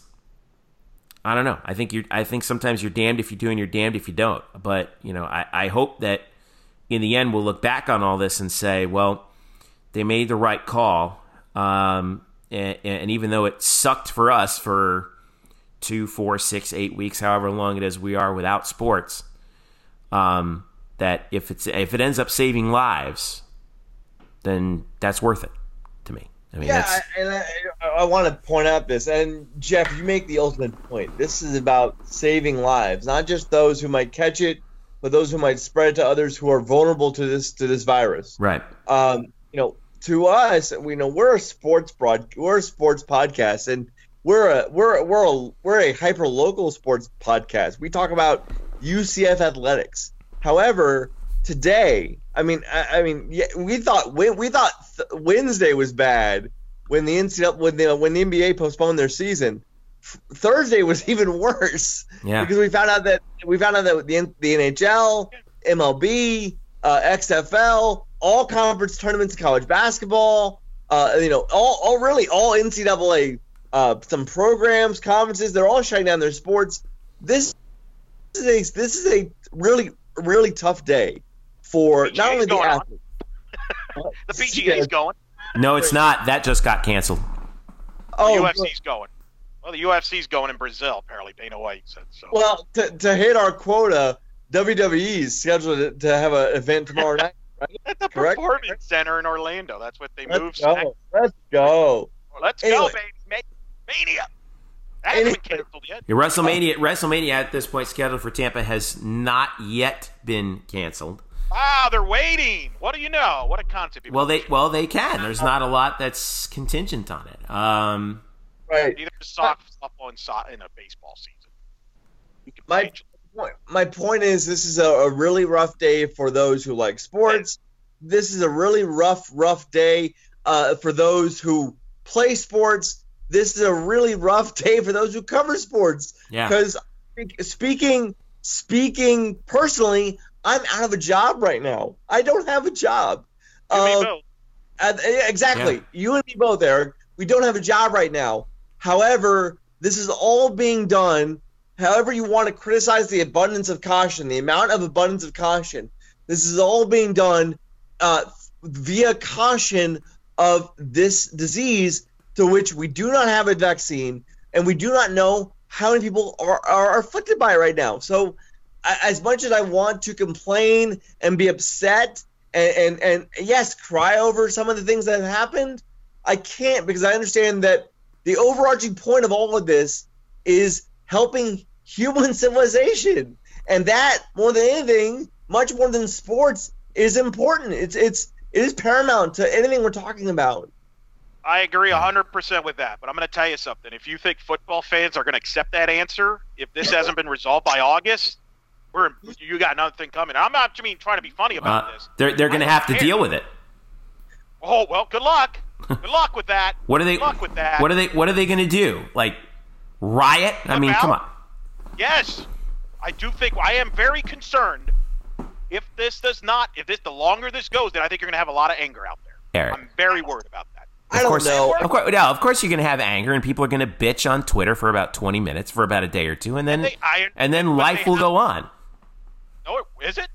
I don't know. I think you I think sometimes you're damned if you do and you're damned if you don't. But you know, I, I hope that in the end we'll look back on all this and say, well, they made the right call. Um, and, and even though it sucked for us for two, four, six, eight weeks, however long it is we are without sports, um, that if it's if it ends up saving lives, then that's worth it to me. I mean, yeah, I, and I, I, want to point out this, and Jeff, you make the ultimate point. This is about saving lives, not just those who might catch it, but those who might spread it to others who are vulnerable to this to this virus. Right. Um, you know, to us, we know we're a sports broad, we're a sports podcast, and we're a we're a, we're a we're a hyper local sports podcast. We talk about UCF athletics. However, today. I mean, I, I mean, yeah, we thought we, we thought th- Wednesday was bad when the NCAA when the when the NBA postponed their season. F- Thursday was [LAUGHS] even worse. Yeah. Because we found out that we found out that the the NHL, MLB, uh, XFL, all conference tournaments, college basketball, uh, you know, all all really all NCAA, uh, some programs, conferences, they're all shutting down their sports. This is a this is a really really tough day for not only the athletes. [LAUGHS] the PGA is going. No, it's not. That just got canceled. Oh, the UFC's going. Well, the UFC's going in Brazil. Apparently, Dana White said so. Well, to, to hit our quota, WWE is scheduled to have an event tomorrow [LAUGHS] night. Right? At the Correct? Performance Center in Orlando. That's what they Let's moved. Go. Let's go. Let's anyway. go, baby. Mania. That hasn't been canceled yet. WrestleMania, WrestleMania at this point scheduled for Tampa has not yet been canceled. Ah, they're waiting. What do you know? What a concept. Well, they well they can. There's not a lot that's contingent on it. Um, right. Either soft, softball and so- in a baseball season. My point, my point is, this is a, a really rough day for those who like sports. This is a really rough, rough day uh, for those who play sports this is a really rough [LAUGHS] day for those who cover sports. Yeah. Because speaking speaking personally, I'm out of a job right now. I don't have a job. You uh, both. Uh, exactly. Yeah. You and me both, Eric. We don't have a job right now. However, this is all being done. However, you want to criticize the abundance of caution, the amount of abundance of caution. This is all being done uh, via caution of this disease to which we do not have a vaccine and we do not know how many people are, are afflicted by it right now. So, as much as I want to complain and be upset and, and, and yes, cry over some of the things that have happened, I can't because I understand that the overarching point of all of this is helping human [LAUGHS] civilization. And that, more than anything, much more than sports, is important. It's it's it is paramount to anything we're talking about. I agree 100% with that. But I'm going to tell you something. If you think football fans are going to accept that answer, if this [LAUGHS] hasn't been resolved by August, we're you got another thing coming. I'm not I mean trying to be funny about Uh, this. they're they're going to have to don't deal with it. Oh well, good luck. Good luck with that. [LAUGHS] What are they? Good luck with that. What are they? What are they going to do? Like riot? I mean, About? come on. Yes, I do think I am very concerned. If this does not, if this the longer this goes, then I think you're going to have a lot of anger out there. Eric. I'm very worried about that. I Of don't course, know. Of course, no, of course, you're going to have anger, and people are going to bitch on Twitter for about 20 minutes, for about a day or two, and then they- I- and then life will have- go on. No, is it?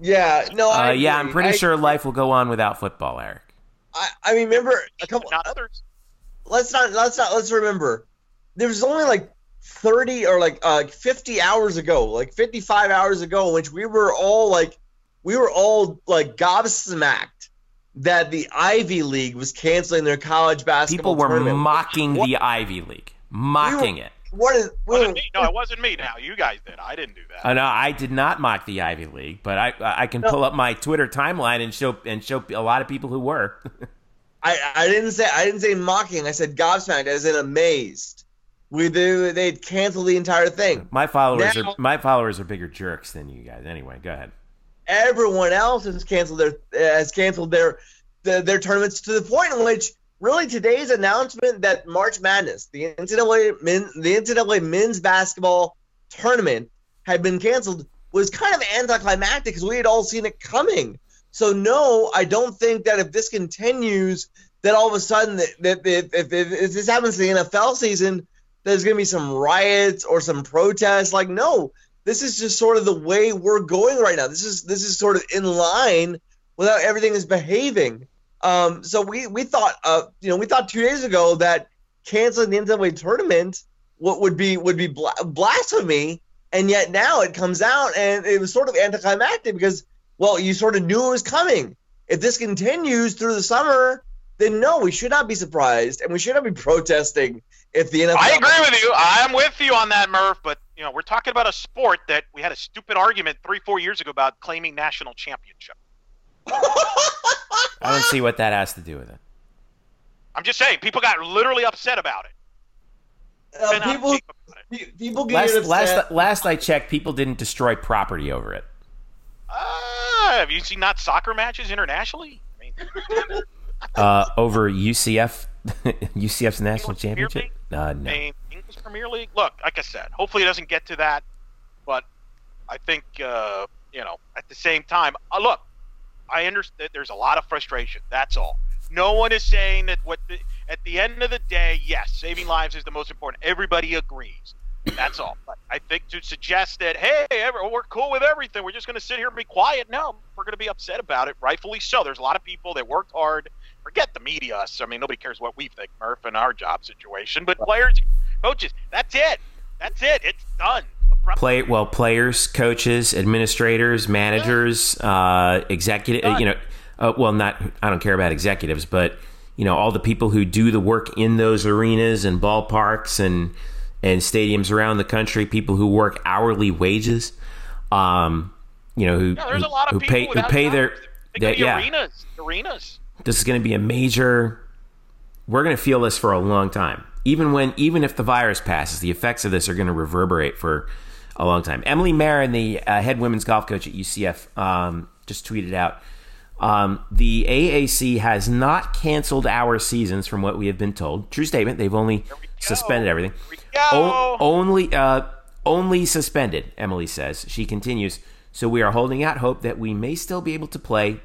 Yeah, no, I uh, yeah, I'm pretty I- sure life will go on without football, Eric. I, I remember a couple. Not others. let's not let's not let's remember there was only like 30 or like uh 50 hours ago like 55 hours ago in which we were all like we were all like gobsmacked that the Ivy League was canceling their college basketball People were tournament. mocking What- the Ivy League, mocking it. What is what wasn't me. No, it wasn't me. Now you guys did. I didn't do that. Uh, no, I did not mock the Ivy League, but I I can pull up my Twitter timeline and show and show a lot of people who were. [LAUGHS] I, I didn't say I didn't say mocking I said gobsmacked as in amazed we they they'd canceled the entire thing my followers Now- are my followers are bigger jerks than you guys. Anyway, go ahead. everyone else has canceled their has canceled their their, their tournaments to the point in which really today's announcement that March Madness, the NCAA men, the NCAA men's basketball tournament had been canceled was kind of anticlimactic because we had all seen it coming. So no, I don't think that if this continues, that all of a sudden that, that if, if, if, if this happens to the NFL season, there's going to be some riots or some protests. Like no, this is just sort of the way we're going right now. This is this is sort of in line with how everything is behaving. Um, so we we thought uh you know we thought two days ago that canceling the NCAA tournament what would be would be bla- blasphemy, and yet now it comes out and it was sort of anticlimactic because well you sort of knew it was coming. If this continues through the summer, then no, we should not be surprised and we should not be [LAUGHS] protesting if the NFL. I agree with you. I'm with you on that, Murph. But you know, we're talking about a sport that we had a stupid argument three, four years ago about claiming national championship. I don't see what that has to do with it. I'm just saying, people got literally upset about it. Uh, people about it. people get Last upset. last last I checked, people didn't destroy property over it. Ah, have you seen not soccer matches internationally? I mean, [LAUGHS] Uh, over UCF, UCF's [LAUGHS] national English championship. Uh, I no. mean, English Premier League. Look, like I said, hopefully it doesn't get to that, but I think uh, you know at the same time, uh, look, I understand there's a lot of frustration. That's all. No one is saying that what the, at the end of the day, yes, saving lives is the most important. Everybody agrees. That's all. But I think to suggest that, hey, ever, we're cool with everything, we're just going to sit here and be quiet. No, we're going to be upset about it, rightfully so. There's a lot of people that worked hard. Forget the media. Us. I mean, nobody cares what we think, Murph, in our job situation. But players, coaches, that's it. That's it. It's done. Play well, players, coaches, administrators, managers, uh, executive. You know, uh, well, not I don't care about executives, but you know all the people who do the work in those arenas and ballparks and and stadiums around the country. People who work hourly wages. Um, you know who Yeah, there's who, a lot who of people pay who pay their. Their- the yeah, arenas. Arenas. this is going to be a major we're going to feel this for a long time even when even if the virus passes the effects of this are going to reverberate for a long time. Emily marin the uh, head women's golf coach at ucf um, just tweeted out um, the aac has not canceled our seasons from what we have been told. True statement. They've only suspended everything. We. O- only uh, only suspended emily says. She continues so we are holding out hope that we may still be able to play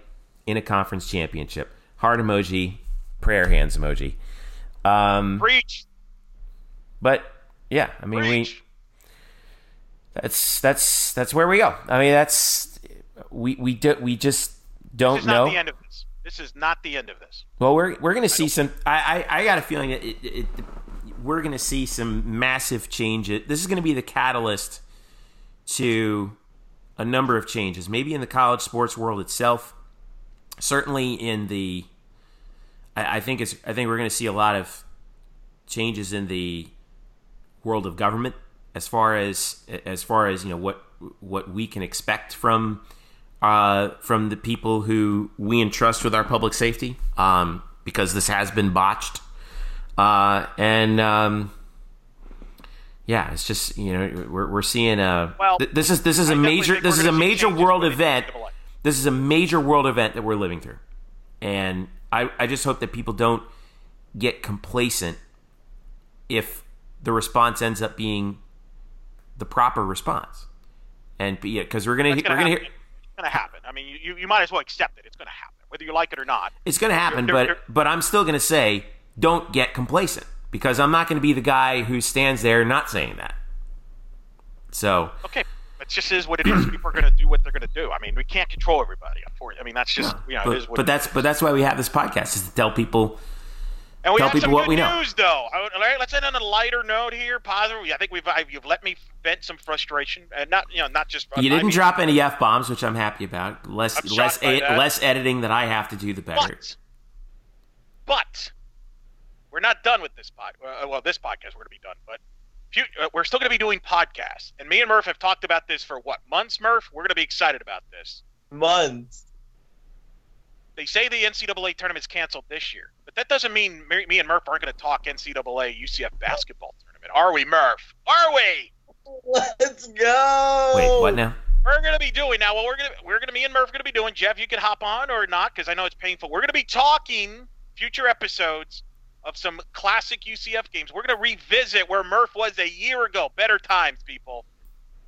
in a conference championship. Heart emoji prayer hands emoji. Um, Preach. but yeah i mean we Preach. That's that's that's where we go i mean that's we we do, we just don't This is know not the end of this. This is not the end of this. Well, we're we're going to see some. I, I I got a feeling that it, it, it, we're going to see some massive changes. This is going to be the catalyst to a number of changes. Maybe in the college sports world itself. Certainly in the. I, I think it's. I think we're going to see a lot of changes in the world of government as far as as far as you know what what we can expect from uh, from the people who we entrust with our public safety um, because this has been botched. Uh, and um, yeah, it's just you know we're we're seeing a Well, th- this is this is I a major this is a major world event. This is a major world event that we're living through, and I I just hope that people don't get complacent if the response ends up being the proper response, and yeah, because we're gonna It's we're gonna gonna happen. hear It's gonna happen. I mean, you, you, might as well accept it. It's gonna happen, whether you like it or not. it's gonna happen, You're- but you're- but I'm still gonna say don't get complacent because I'm not gonna be the guy who stands there not saying that. So Okay, it just is what it is. People are gonna do what they're gonna do. I mean, we can't control everybody. I mean that's just you know but, is what but that's but that's why we have this podcast is to tell people And we Tell have people some what good we know. news, though. All right, let's end on a lighter note here. Positive. I think we've I, you've let me vent some frustration, and not you know not just. you I didn't mean, drop any f bombs, which I'm happy about. Less I'm less shocked ed- less editing that I have to do, the better. But, but we're not done with this pod. uh, Well, this podcast we're going to be done, but uh, we're still going to be doing podcasts. And me and Murph have talked about this for what months, Murph. We're going to be excited about this. Months. They say the NCAA tournament's canceled this year, but that doesn't mean me, me and Murph aren't going to talk NCAA UCF basketball tournament, are we, Murph? Are we? Let's go. Wait, what now? we're going to be doing now. Well, we're going to we're going to me and Murph are going to be doing. Jeff, you can hop on or not because I know it's painful. We're going to be talking future episodes of some classic UCF games. We're going to revisit where Murph was a year ago. Better times, people.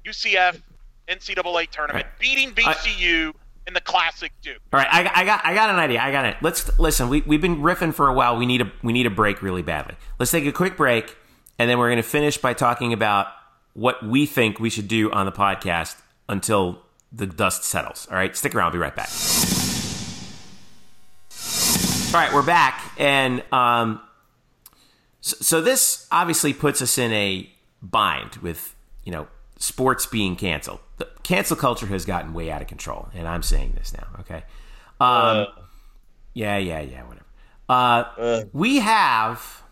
UCF NCAA tournament Right. beating VCU in the classic Duke. All right, I, I got I got an idea. I got it. Let's listen. We we've been riffing for a while. We need a we need a break really badly. Let's take a quick break, and then we're going to finish by talking about what we think we should do on the podcast until the dust settles. All right, stick around. I'll be right back. All right, we're back, and um, so, so this obviously puts us in a bind with you know sports being canceled. The cancel culture has gotten way out of control, and I'm saying this now. Okay, um, yeah, yeah, yeah, whatever. Uh, Uh. we have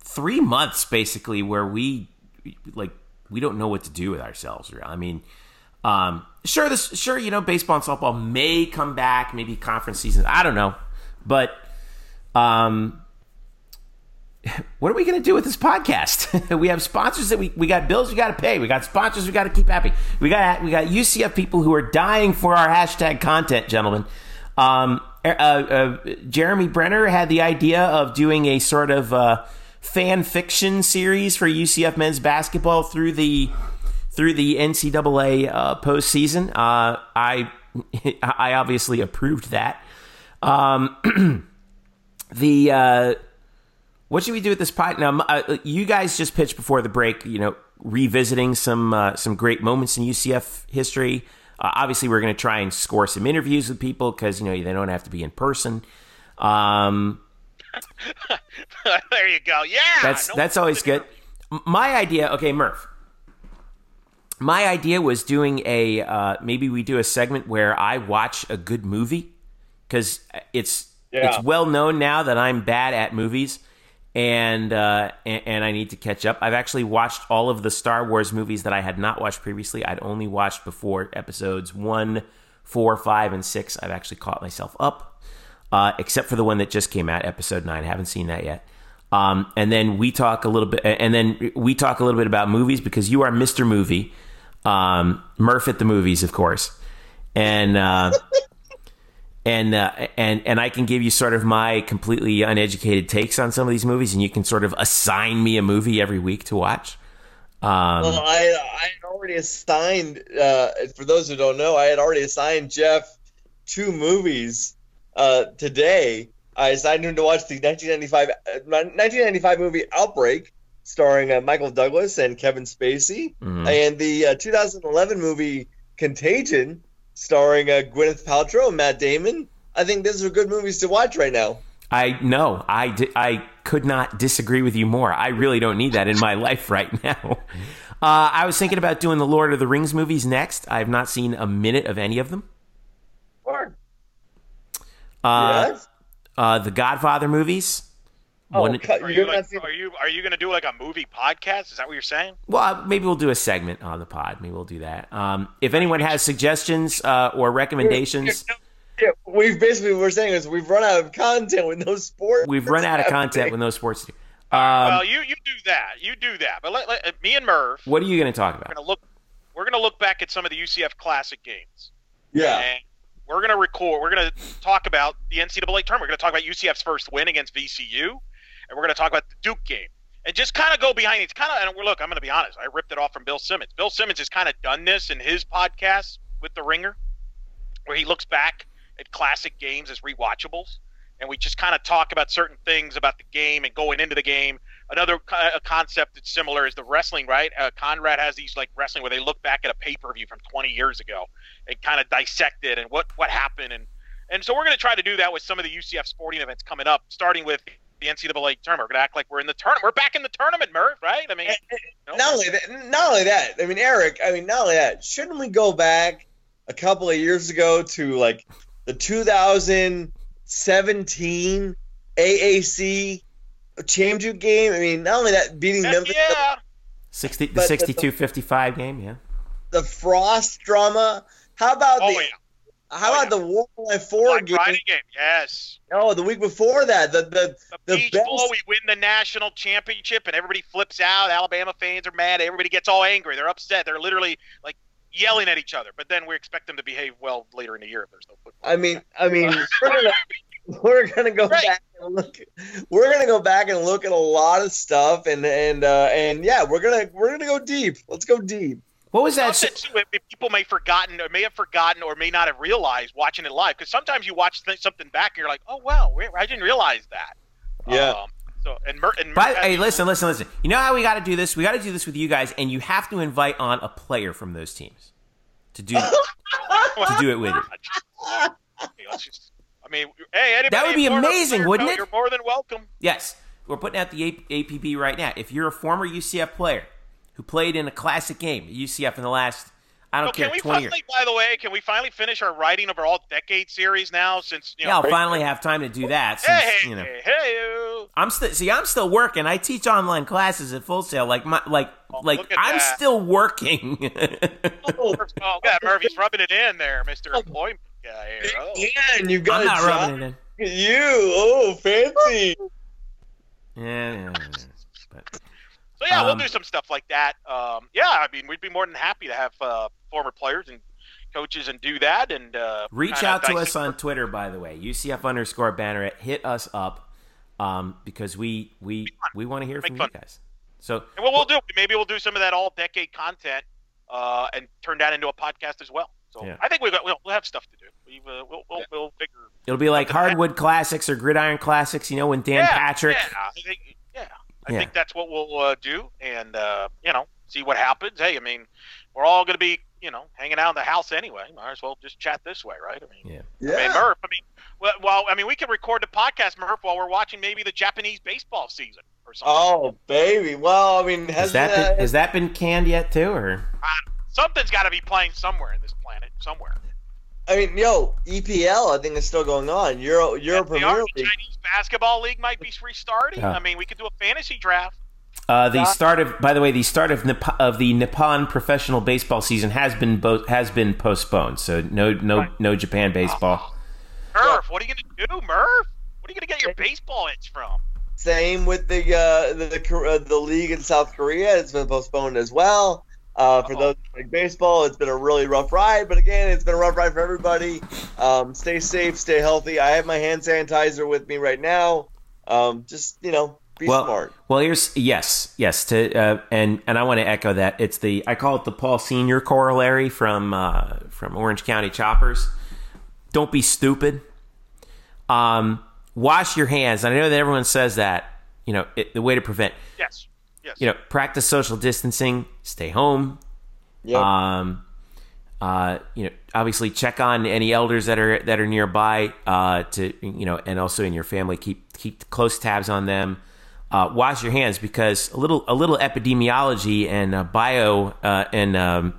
three months basically where we like we don't know what to do with ourselves. I mean, um, sure, this sure you know baseball and softball may come back, maybe conference season. I don't know, but um, [LAUGHS] what are we going to do with this podcast? [LAUGHS] we have sponsors that we, we got bills we got to pay. We got sponsors we got to keep happy. We got we got UCF people who are dying for our hashtag content, gentlemen. Um, uh, uh, Jeremy Brenner had the idea of doing a sort of uh, fan fiction series for UCF men's basketball through the through the NCAA uh, postseason. Uh, I [LAUGHS] I obviously approved that. Um, [CLEARS THROAT] the uh, what should we do with this pod? Now, uh, you guys just pitched before the break. You know, revisiting some uh, some great moments in UCF history. Uh, obviously, we're going to try and score some interviews with people because you know they don't have to be in person. Um, [LAUGHS] there you go. Yeah, that's no that's always good. to My idea, okay, Murph. My idea was doing a uh, maybe we do a segment where I watch a good movie because it's Yeah. it's well known now that I'm bad at movies and, uh, and and I need to catch up. I've actually watched all of the Star Wars movies that I had not watched previously. I'd only watched before episodes one, four, five, and six. I've actually caught myself up, uh, except for the one that just came out, episode nine. I haven't seen that yet. Um, and then we talk a little bit, and then we talk a little bit about movies because you are Mister Movie, um, Murph at the movies, of course, and uh, [LAUGHS] and uh, and and I can give you sort of my completely uneducated takes on some of these movies, and you can sort of assign me a movie every week to watch. Um, Well, I I had already assigned. Uh, for those who don't know, I had already assigned Jeff two movies uh, today. I assigned him to watch the 1995 uh, 1995 movie Outbreak, starring uh, Michael Douglas and Kevin Spacey, Mhm. and the uh, 2011 movie Contagion, starring uh, Gwyneth Paltrow and Matt Damon. I think those are good movies to watch right now. I no, I di- I could not disagree with you more. I really don't need that in my [LAUGHS] life right now. Uh, I was thinking about doing the Lord of the Rings movies next. I have not seen a minute of any of them. Or, Uh, yes? uh, the Godfather movies. Oh, One- Are you're you, like, seeing- are you are you going to do like a movie podcast? Is that what you're saying? well, uh, maybe we'll do a segment on the pod. Maybe we'll do that. Um, if anyone has suggestions uh, or recommendations, Yeah, we've basically what we're saying is we've run out of content with no sports. we've run out of [LAUGHS] content with no sports. to do. Um, well, you you do that. You do that. But let, let, me and Murph, what are you going to talk we're about? gonna look. We're gonna look back at some of the UCF Classic games. Yeah. And we're going to record, we're going to talk about the NCAA tournament. We're going to talk about UCF's first win against VCU, and we're going to talk about the Duke game. And just kind of go behind it. It's kind of, and look, I'm going to be honest. I ripped it off from Bill Simmons. Bill Simmons has kind of done this in his podcast with The Ringer, where he looks back at classic games as rewatchables. And we just kind of talk about certain things about the game and going into the game. Another a concept that's similar is the wrestling, right? Uh, Conrad has these like wrestling where they look back at a pay per view from 20 years ago and kind of dissect it and what what happened and and so we're going to try to do that with some of the UCF sporting events coming up, starting with the NCAA tournament. We're going to act like we're in the tournament. We're back in the tournament, Murph, right? I mean, you know, Not only that, not only that. I mean, Eric. I mean, not only that. Shouldn't we go back a couple of years ago to like the 2017 AAC championship game? I mean, not only that, beating heck Memphis, yeah. 60, the 62-55 game, yeah. the, the Frost drama. How about Oh the? yeah, How Oh, about the War on I-4 Black game? Friday game. Yes. Oh, the week before that, the the The, The Peach best- Bowl, we win the national championship, and everybody flips out. Alabama fans are mad. Everybody gets all angry. They're upset. They're literally like yelling at each other. But then we expect them to behave well later in the year if there's no football. I mean, I mean, [LAUGHS] we're gonna we're gonna go Right. back and look. We're gonna go back and look at a lot of stuff, and and uh, and yeah, we're gonna we're gonna go deep. Let's go deep. What was that? Something too, if- if people may forgotten or may have forgotten or may not have realized watching it live because sometimes you watch th- something back and you're like, oh wow, I didn't realize that. Yeah. Um, so and Mer- and By, hey, listen, listen, listen. You know how we got to do this? We got to do this with you guys, and you have to invite on a player from those teams to do [LAUGHS] to do it with you. I mean, hey, anybody That would be amazing, wouldn't it? You're more than welcome. Yes, we're putting out the APB right now. If you're a former UCF player who played in a classic game at UCF in the last, I don't So care, can we 20 finally, years. by the way, can we finally finish our writing of our all decade series now? Since you know, Yeah, I'll finally have time to do that. Since, hey, you know, hey, hey, I'm still see. I'm still working. I teach online classes at Full Sail. Like my like oh, like Oh, look at I'm that. still working. [LAUGHS] Oh, oh, God, Murphy's rubbing it in there, Mister Employment guy. Here. Oh. and you got I'm not a job. rubbing it in. You, oh, fancy. Yeah, yeah, yeah, yeah. But yeah, Um, we'll do some stuff like that. Um, yeah, I mean, we'd be more than happy to have uh, former players and coaches and do that. And uh, reach out to us on Twitter, by the way, UCF underscore banneret. Hit us up um, because we we we want to hear Make from fun. you guys. So And what we'll do, maybe we'll do some of that all decade content uh, and turn that into a podcast as well. So Yeah. I think we've got, we'll, we'll have stuff to do. We've, uh, we'll, we'll, we'll figure. it'll be like hardwood classics or gridiron classics. You know when Dan yeah, Patrick. Yeah, I think, yeah, I Yeah. think that's what we'll uh, do, and uh, you know, see what happens. Hey, I mean, we're all going to be, you know, hanging out in the house anyway. Might as well just chat this way, right? I mean, Yeah. I mean, Yeah. Murph. I mean, well, well, I mean, we can record the podcast, Murph, while we're watching maybe the Japanese baseball season or something. Oh, baby. Well, I mean, Has has that that? been, has that been canned yet too, or Something's got to be playing somewhere in this planet, somewhere. I mean, yo, EPL. I think is still going on. Euro, Euro the Premier Army League. Chinese basketball league might be restarting. Yeah. I mean, we could do a fantasy draft. uh, the start of by the way the start of Nip- of the Nippon professional baseball season has been bo- has been postponed. So no no Right. no Japan baseball. Murph, what are you going to do, Murph? What are you going to get your baseball itch from? Same with the uh, the the, uh, the league in South Korea. It's been postponed as well. Uh, for Uh-oh. those like baseball, it's been a really rough ride. But again, it's been a rough ride for everybody. Um, stay safe, stay healthy. I have my hand sanitizer with me right now. Um, just you know, be Well, smart. well, here's yes, yes, to uh, and and I want to echo that. It's the I call it the Paul Senior corollary from uh, from Orange County Choppers. Don't be stupid. Um, wash your hands. I know that everyone says that. You know, it, the way to prevent. Yes. Yes. You know, practice social distancing. Stay home. Yep. Um, uh, you know, obviously check on any elders that are that are nearby. Uh, to you know, and also in your family, keep keep close tabs on them. Uh, wash your hands because a little a little epidemiology and uh, bio uh, and um,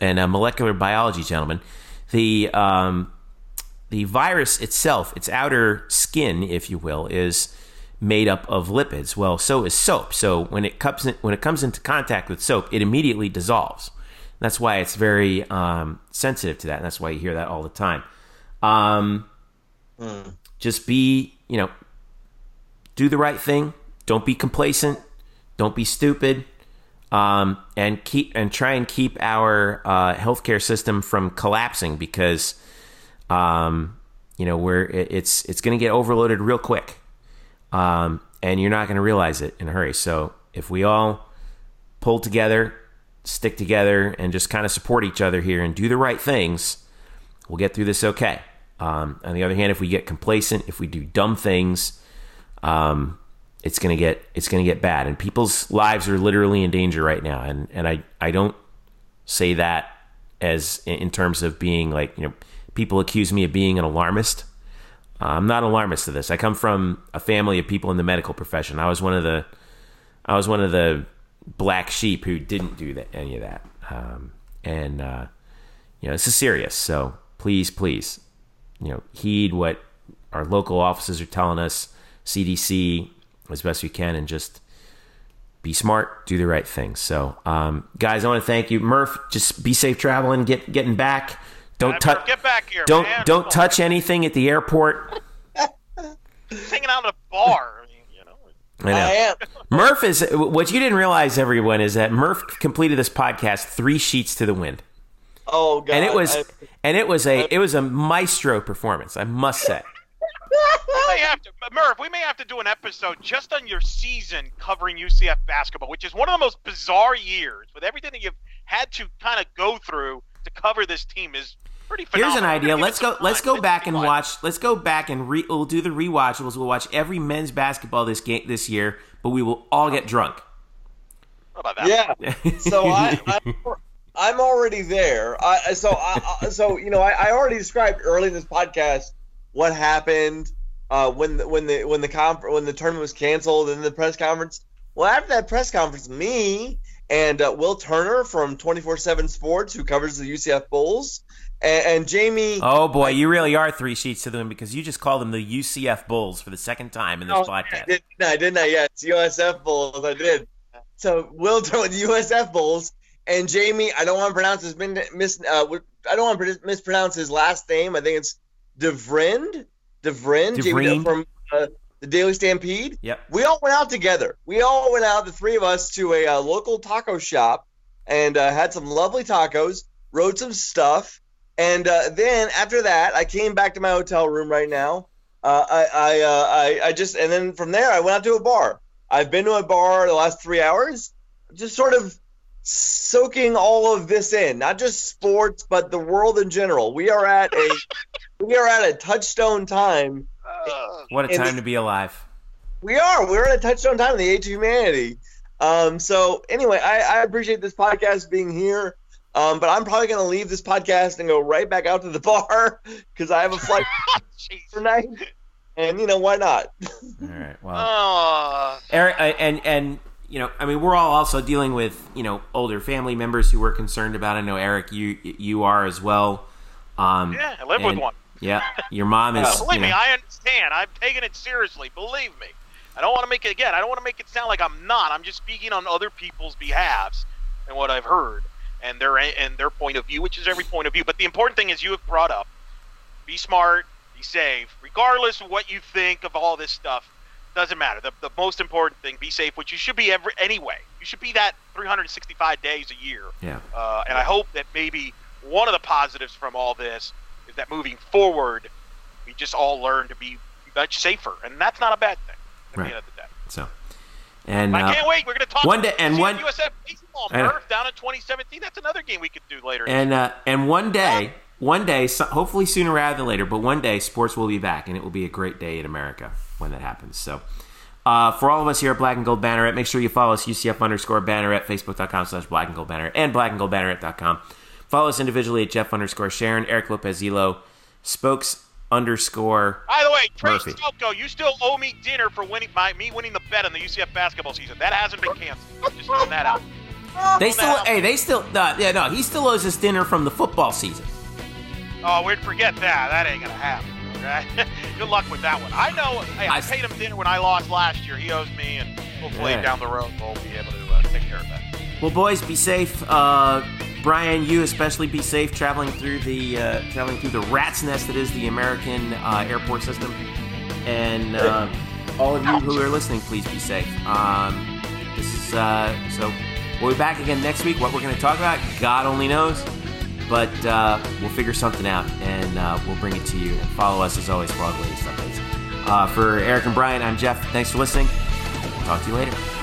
and uh, molecular biology, gentlemen. The um, the virus itself, its outer skin, if you will, is made up of lipids. Well, so is soap. So when it comes in, when it comes into contact with soap, it immediately dissolves. That's why it's very um, sensitive to that. And that's why you hear that all the time. Um, Just be, you know, do the right thing. don't be complacent, don't be stupid, um, and keep and try and keep our uh, healthcare system from collapsing because, um, you know, we're it, it's it's going to get overloaded real quick, um, and you're not going to realize it in a hurry. So if we all pull together, stick together, and just kind of support each other here and do the right things, we'll get through this okay. Um, on the other hand, if we get complacent, if we do dumb things, um, it's gonna get it's gonna get bad, and people's lives are literally in danger right now. And and I I don't say that as in terms of being like you know people accuse me of being an alarmist. Uh, I'm not alarmist to this. I come from a family of people in the medical profession. I was one of the I was one of the black sheep who didn't do that any of that. Um, and uh, you know this is serious. So please, please, you know, heed what our local offices are telling us, CDC, as best we can, and just be smart, do the right thing. So, um, guys, I want to thank you, Murph. Just be safe traveling, get getting back. Don't touch. Get back here. Don't man. don't touch anything at the airport. [LAUGHS] hanging out at a bar. I mean, you know. I know. I am. [LAUGHS] Murph is what you didn't realize, everyone, is that Murph completed this podcast three sheets to the wind, Oh god. and it was I- and it was a it was a maestro performance, I must say. [LAUGHS] We may have to, Murph. We may have to do an episode just on your season covering UCF basketball, which is one of the most bizarre years. With everything that you've had to kind of go through to cover this team is pretty. Here's an idea. Let's go. Let's go back and watch. Let's go back and re, we'll do the rewatchables. We'll watch every men's basketball this game this year, but we will all get drunk. How about that? Yeah. [LAUGHS] So I, I I'm already there. I, so I, I- so you know I, I already described early in this podcast what happened uh, when the, when the when the conf- when the tournament was canceled and the press conference. Well, after that press conference, me and uh, Will Turner from 24/7 Sports, who covers the UCF Bulls, and, and Jamie. oh boy, you really are three sheets to the wind because you just called them the UCF Bulls for the second time in this I podcast. I didn't I? Yeah, it's USF Bulls. I did. So Will with the USF Bulls and Jamie. I don't want to pronounce his min- mis. Uh, I don't want to mispronounce his last name. I think it's Devrind. Devrind. Jamie Devrind. from uh, the Daily Stampede. Yep. We all went out together. We all went out, the three of us, to a uh, local taco shop and uh, had some lovely tacos, wrote some stuff, and uh, then after that, I came back to my hotel room right now. Uh, I I, uh, I I just and then from there I went out to a bar. I've been to a bar the last three hours, just sort of soaking all of this in, not just sports, but the world in general. We are at a [LAUGHS] we are at a touchstone time Uh, What a time the- to be alive. we are. We're at a touchstone time in the age of humanity. Um, so anyway, I, I appreciate this podcast being here. Um, but I'm probably going to leave this podcast and go right back out to the [LAUGHS] bar because I have a flight [LAUGHS] jeez. tonight. And you know why not? [LAUGHS] All right. Well, Uh, Eric, and and you know, I mean, we're all also dealing with you know older family members who we're concerned about. I know Eric, you you are as well. Um, yeah, I live with one. Yeah, your mom is. Believe you me, I understand. I'm taking it seriously. Believe me. I don't want to make it again. I don't want to make it sound like I'm not. I'm just speaking on other people's behalves and what I've heard and their and their point of view, which is every point of view. But the important thing is you have brought up: be smart, be safe, regardless of what you think of all this stuff. Doesn't matter. The, the most important thing: be safe, which you should be every anyway. You should be that 365 days a year. yeah. Uh, and I hope that maybe one of the positives from all this is that moving forward, we just all learn to be much safer, and that's not a bad thing at Right. the end of the day. So, and I uh, can't wait. We're going to talk one day- and one- USF baseball know. Murph down in 2017. That's another game we could do later. and uh, and one day, one day, so, hopefully sooner rather than later, but one day, sports will be back, and it will be a great day in America when that happens. So. Uh, for all of us here at Black and Gold Banneret, make sure you follow us UCF underscore Banneret, Facebook.com slash Black and Gold Banneret, and Black and Gold Banneret.com. Follow us individually at Jeff underscore Sharon, Eric Lopez Elo, Spokes underscore. By the way, Trey Murphy. Stelko, you still owe me dinner for winning my me winning the bet on the UCF basketball season. That hasn't been canceled. Just throwing that out. They still, now. hey, they still, uh, yeah, no, he still owes us dinner from the football season. Oh, we'd forget that. That ain't gonna happen. Okay? [LAUGHS] Good luck with that one. I know. Hey, I, I- paid him dinner when I lost last year. He owes me, and hopefully Yeah. down the road we'll be able to uh, take care of that. Well, boys, be safe. Uh, Brian, you especially be safe traveling through the uh, traveling through the rat's nest that is the American uh, airport system. And uh, all of you who are listening, please be safe. Um, this is uh, so. We'll be back again next week. What we're going to talk about, God only knows. But uh, we'll figure something out and we'll bring it to you. And follow us as always for all the latest updates. For Eric and Brian, I'm Jeff. Thanks for listening. Talk to you later.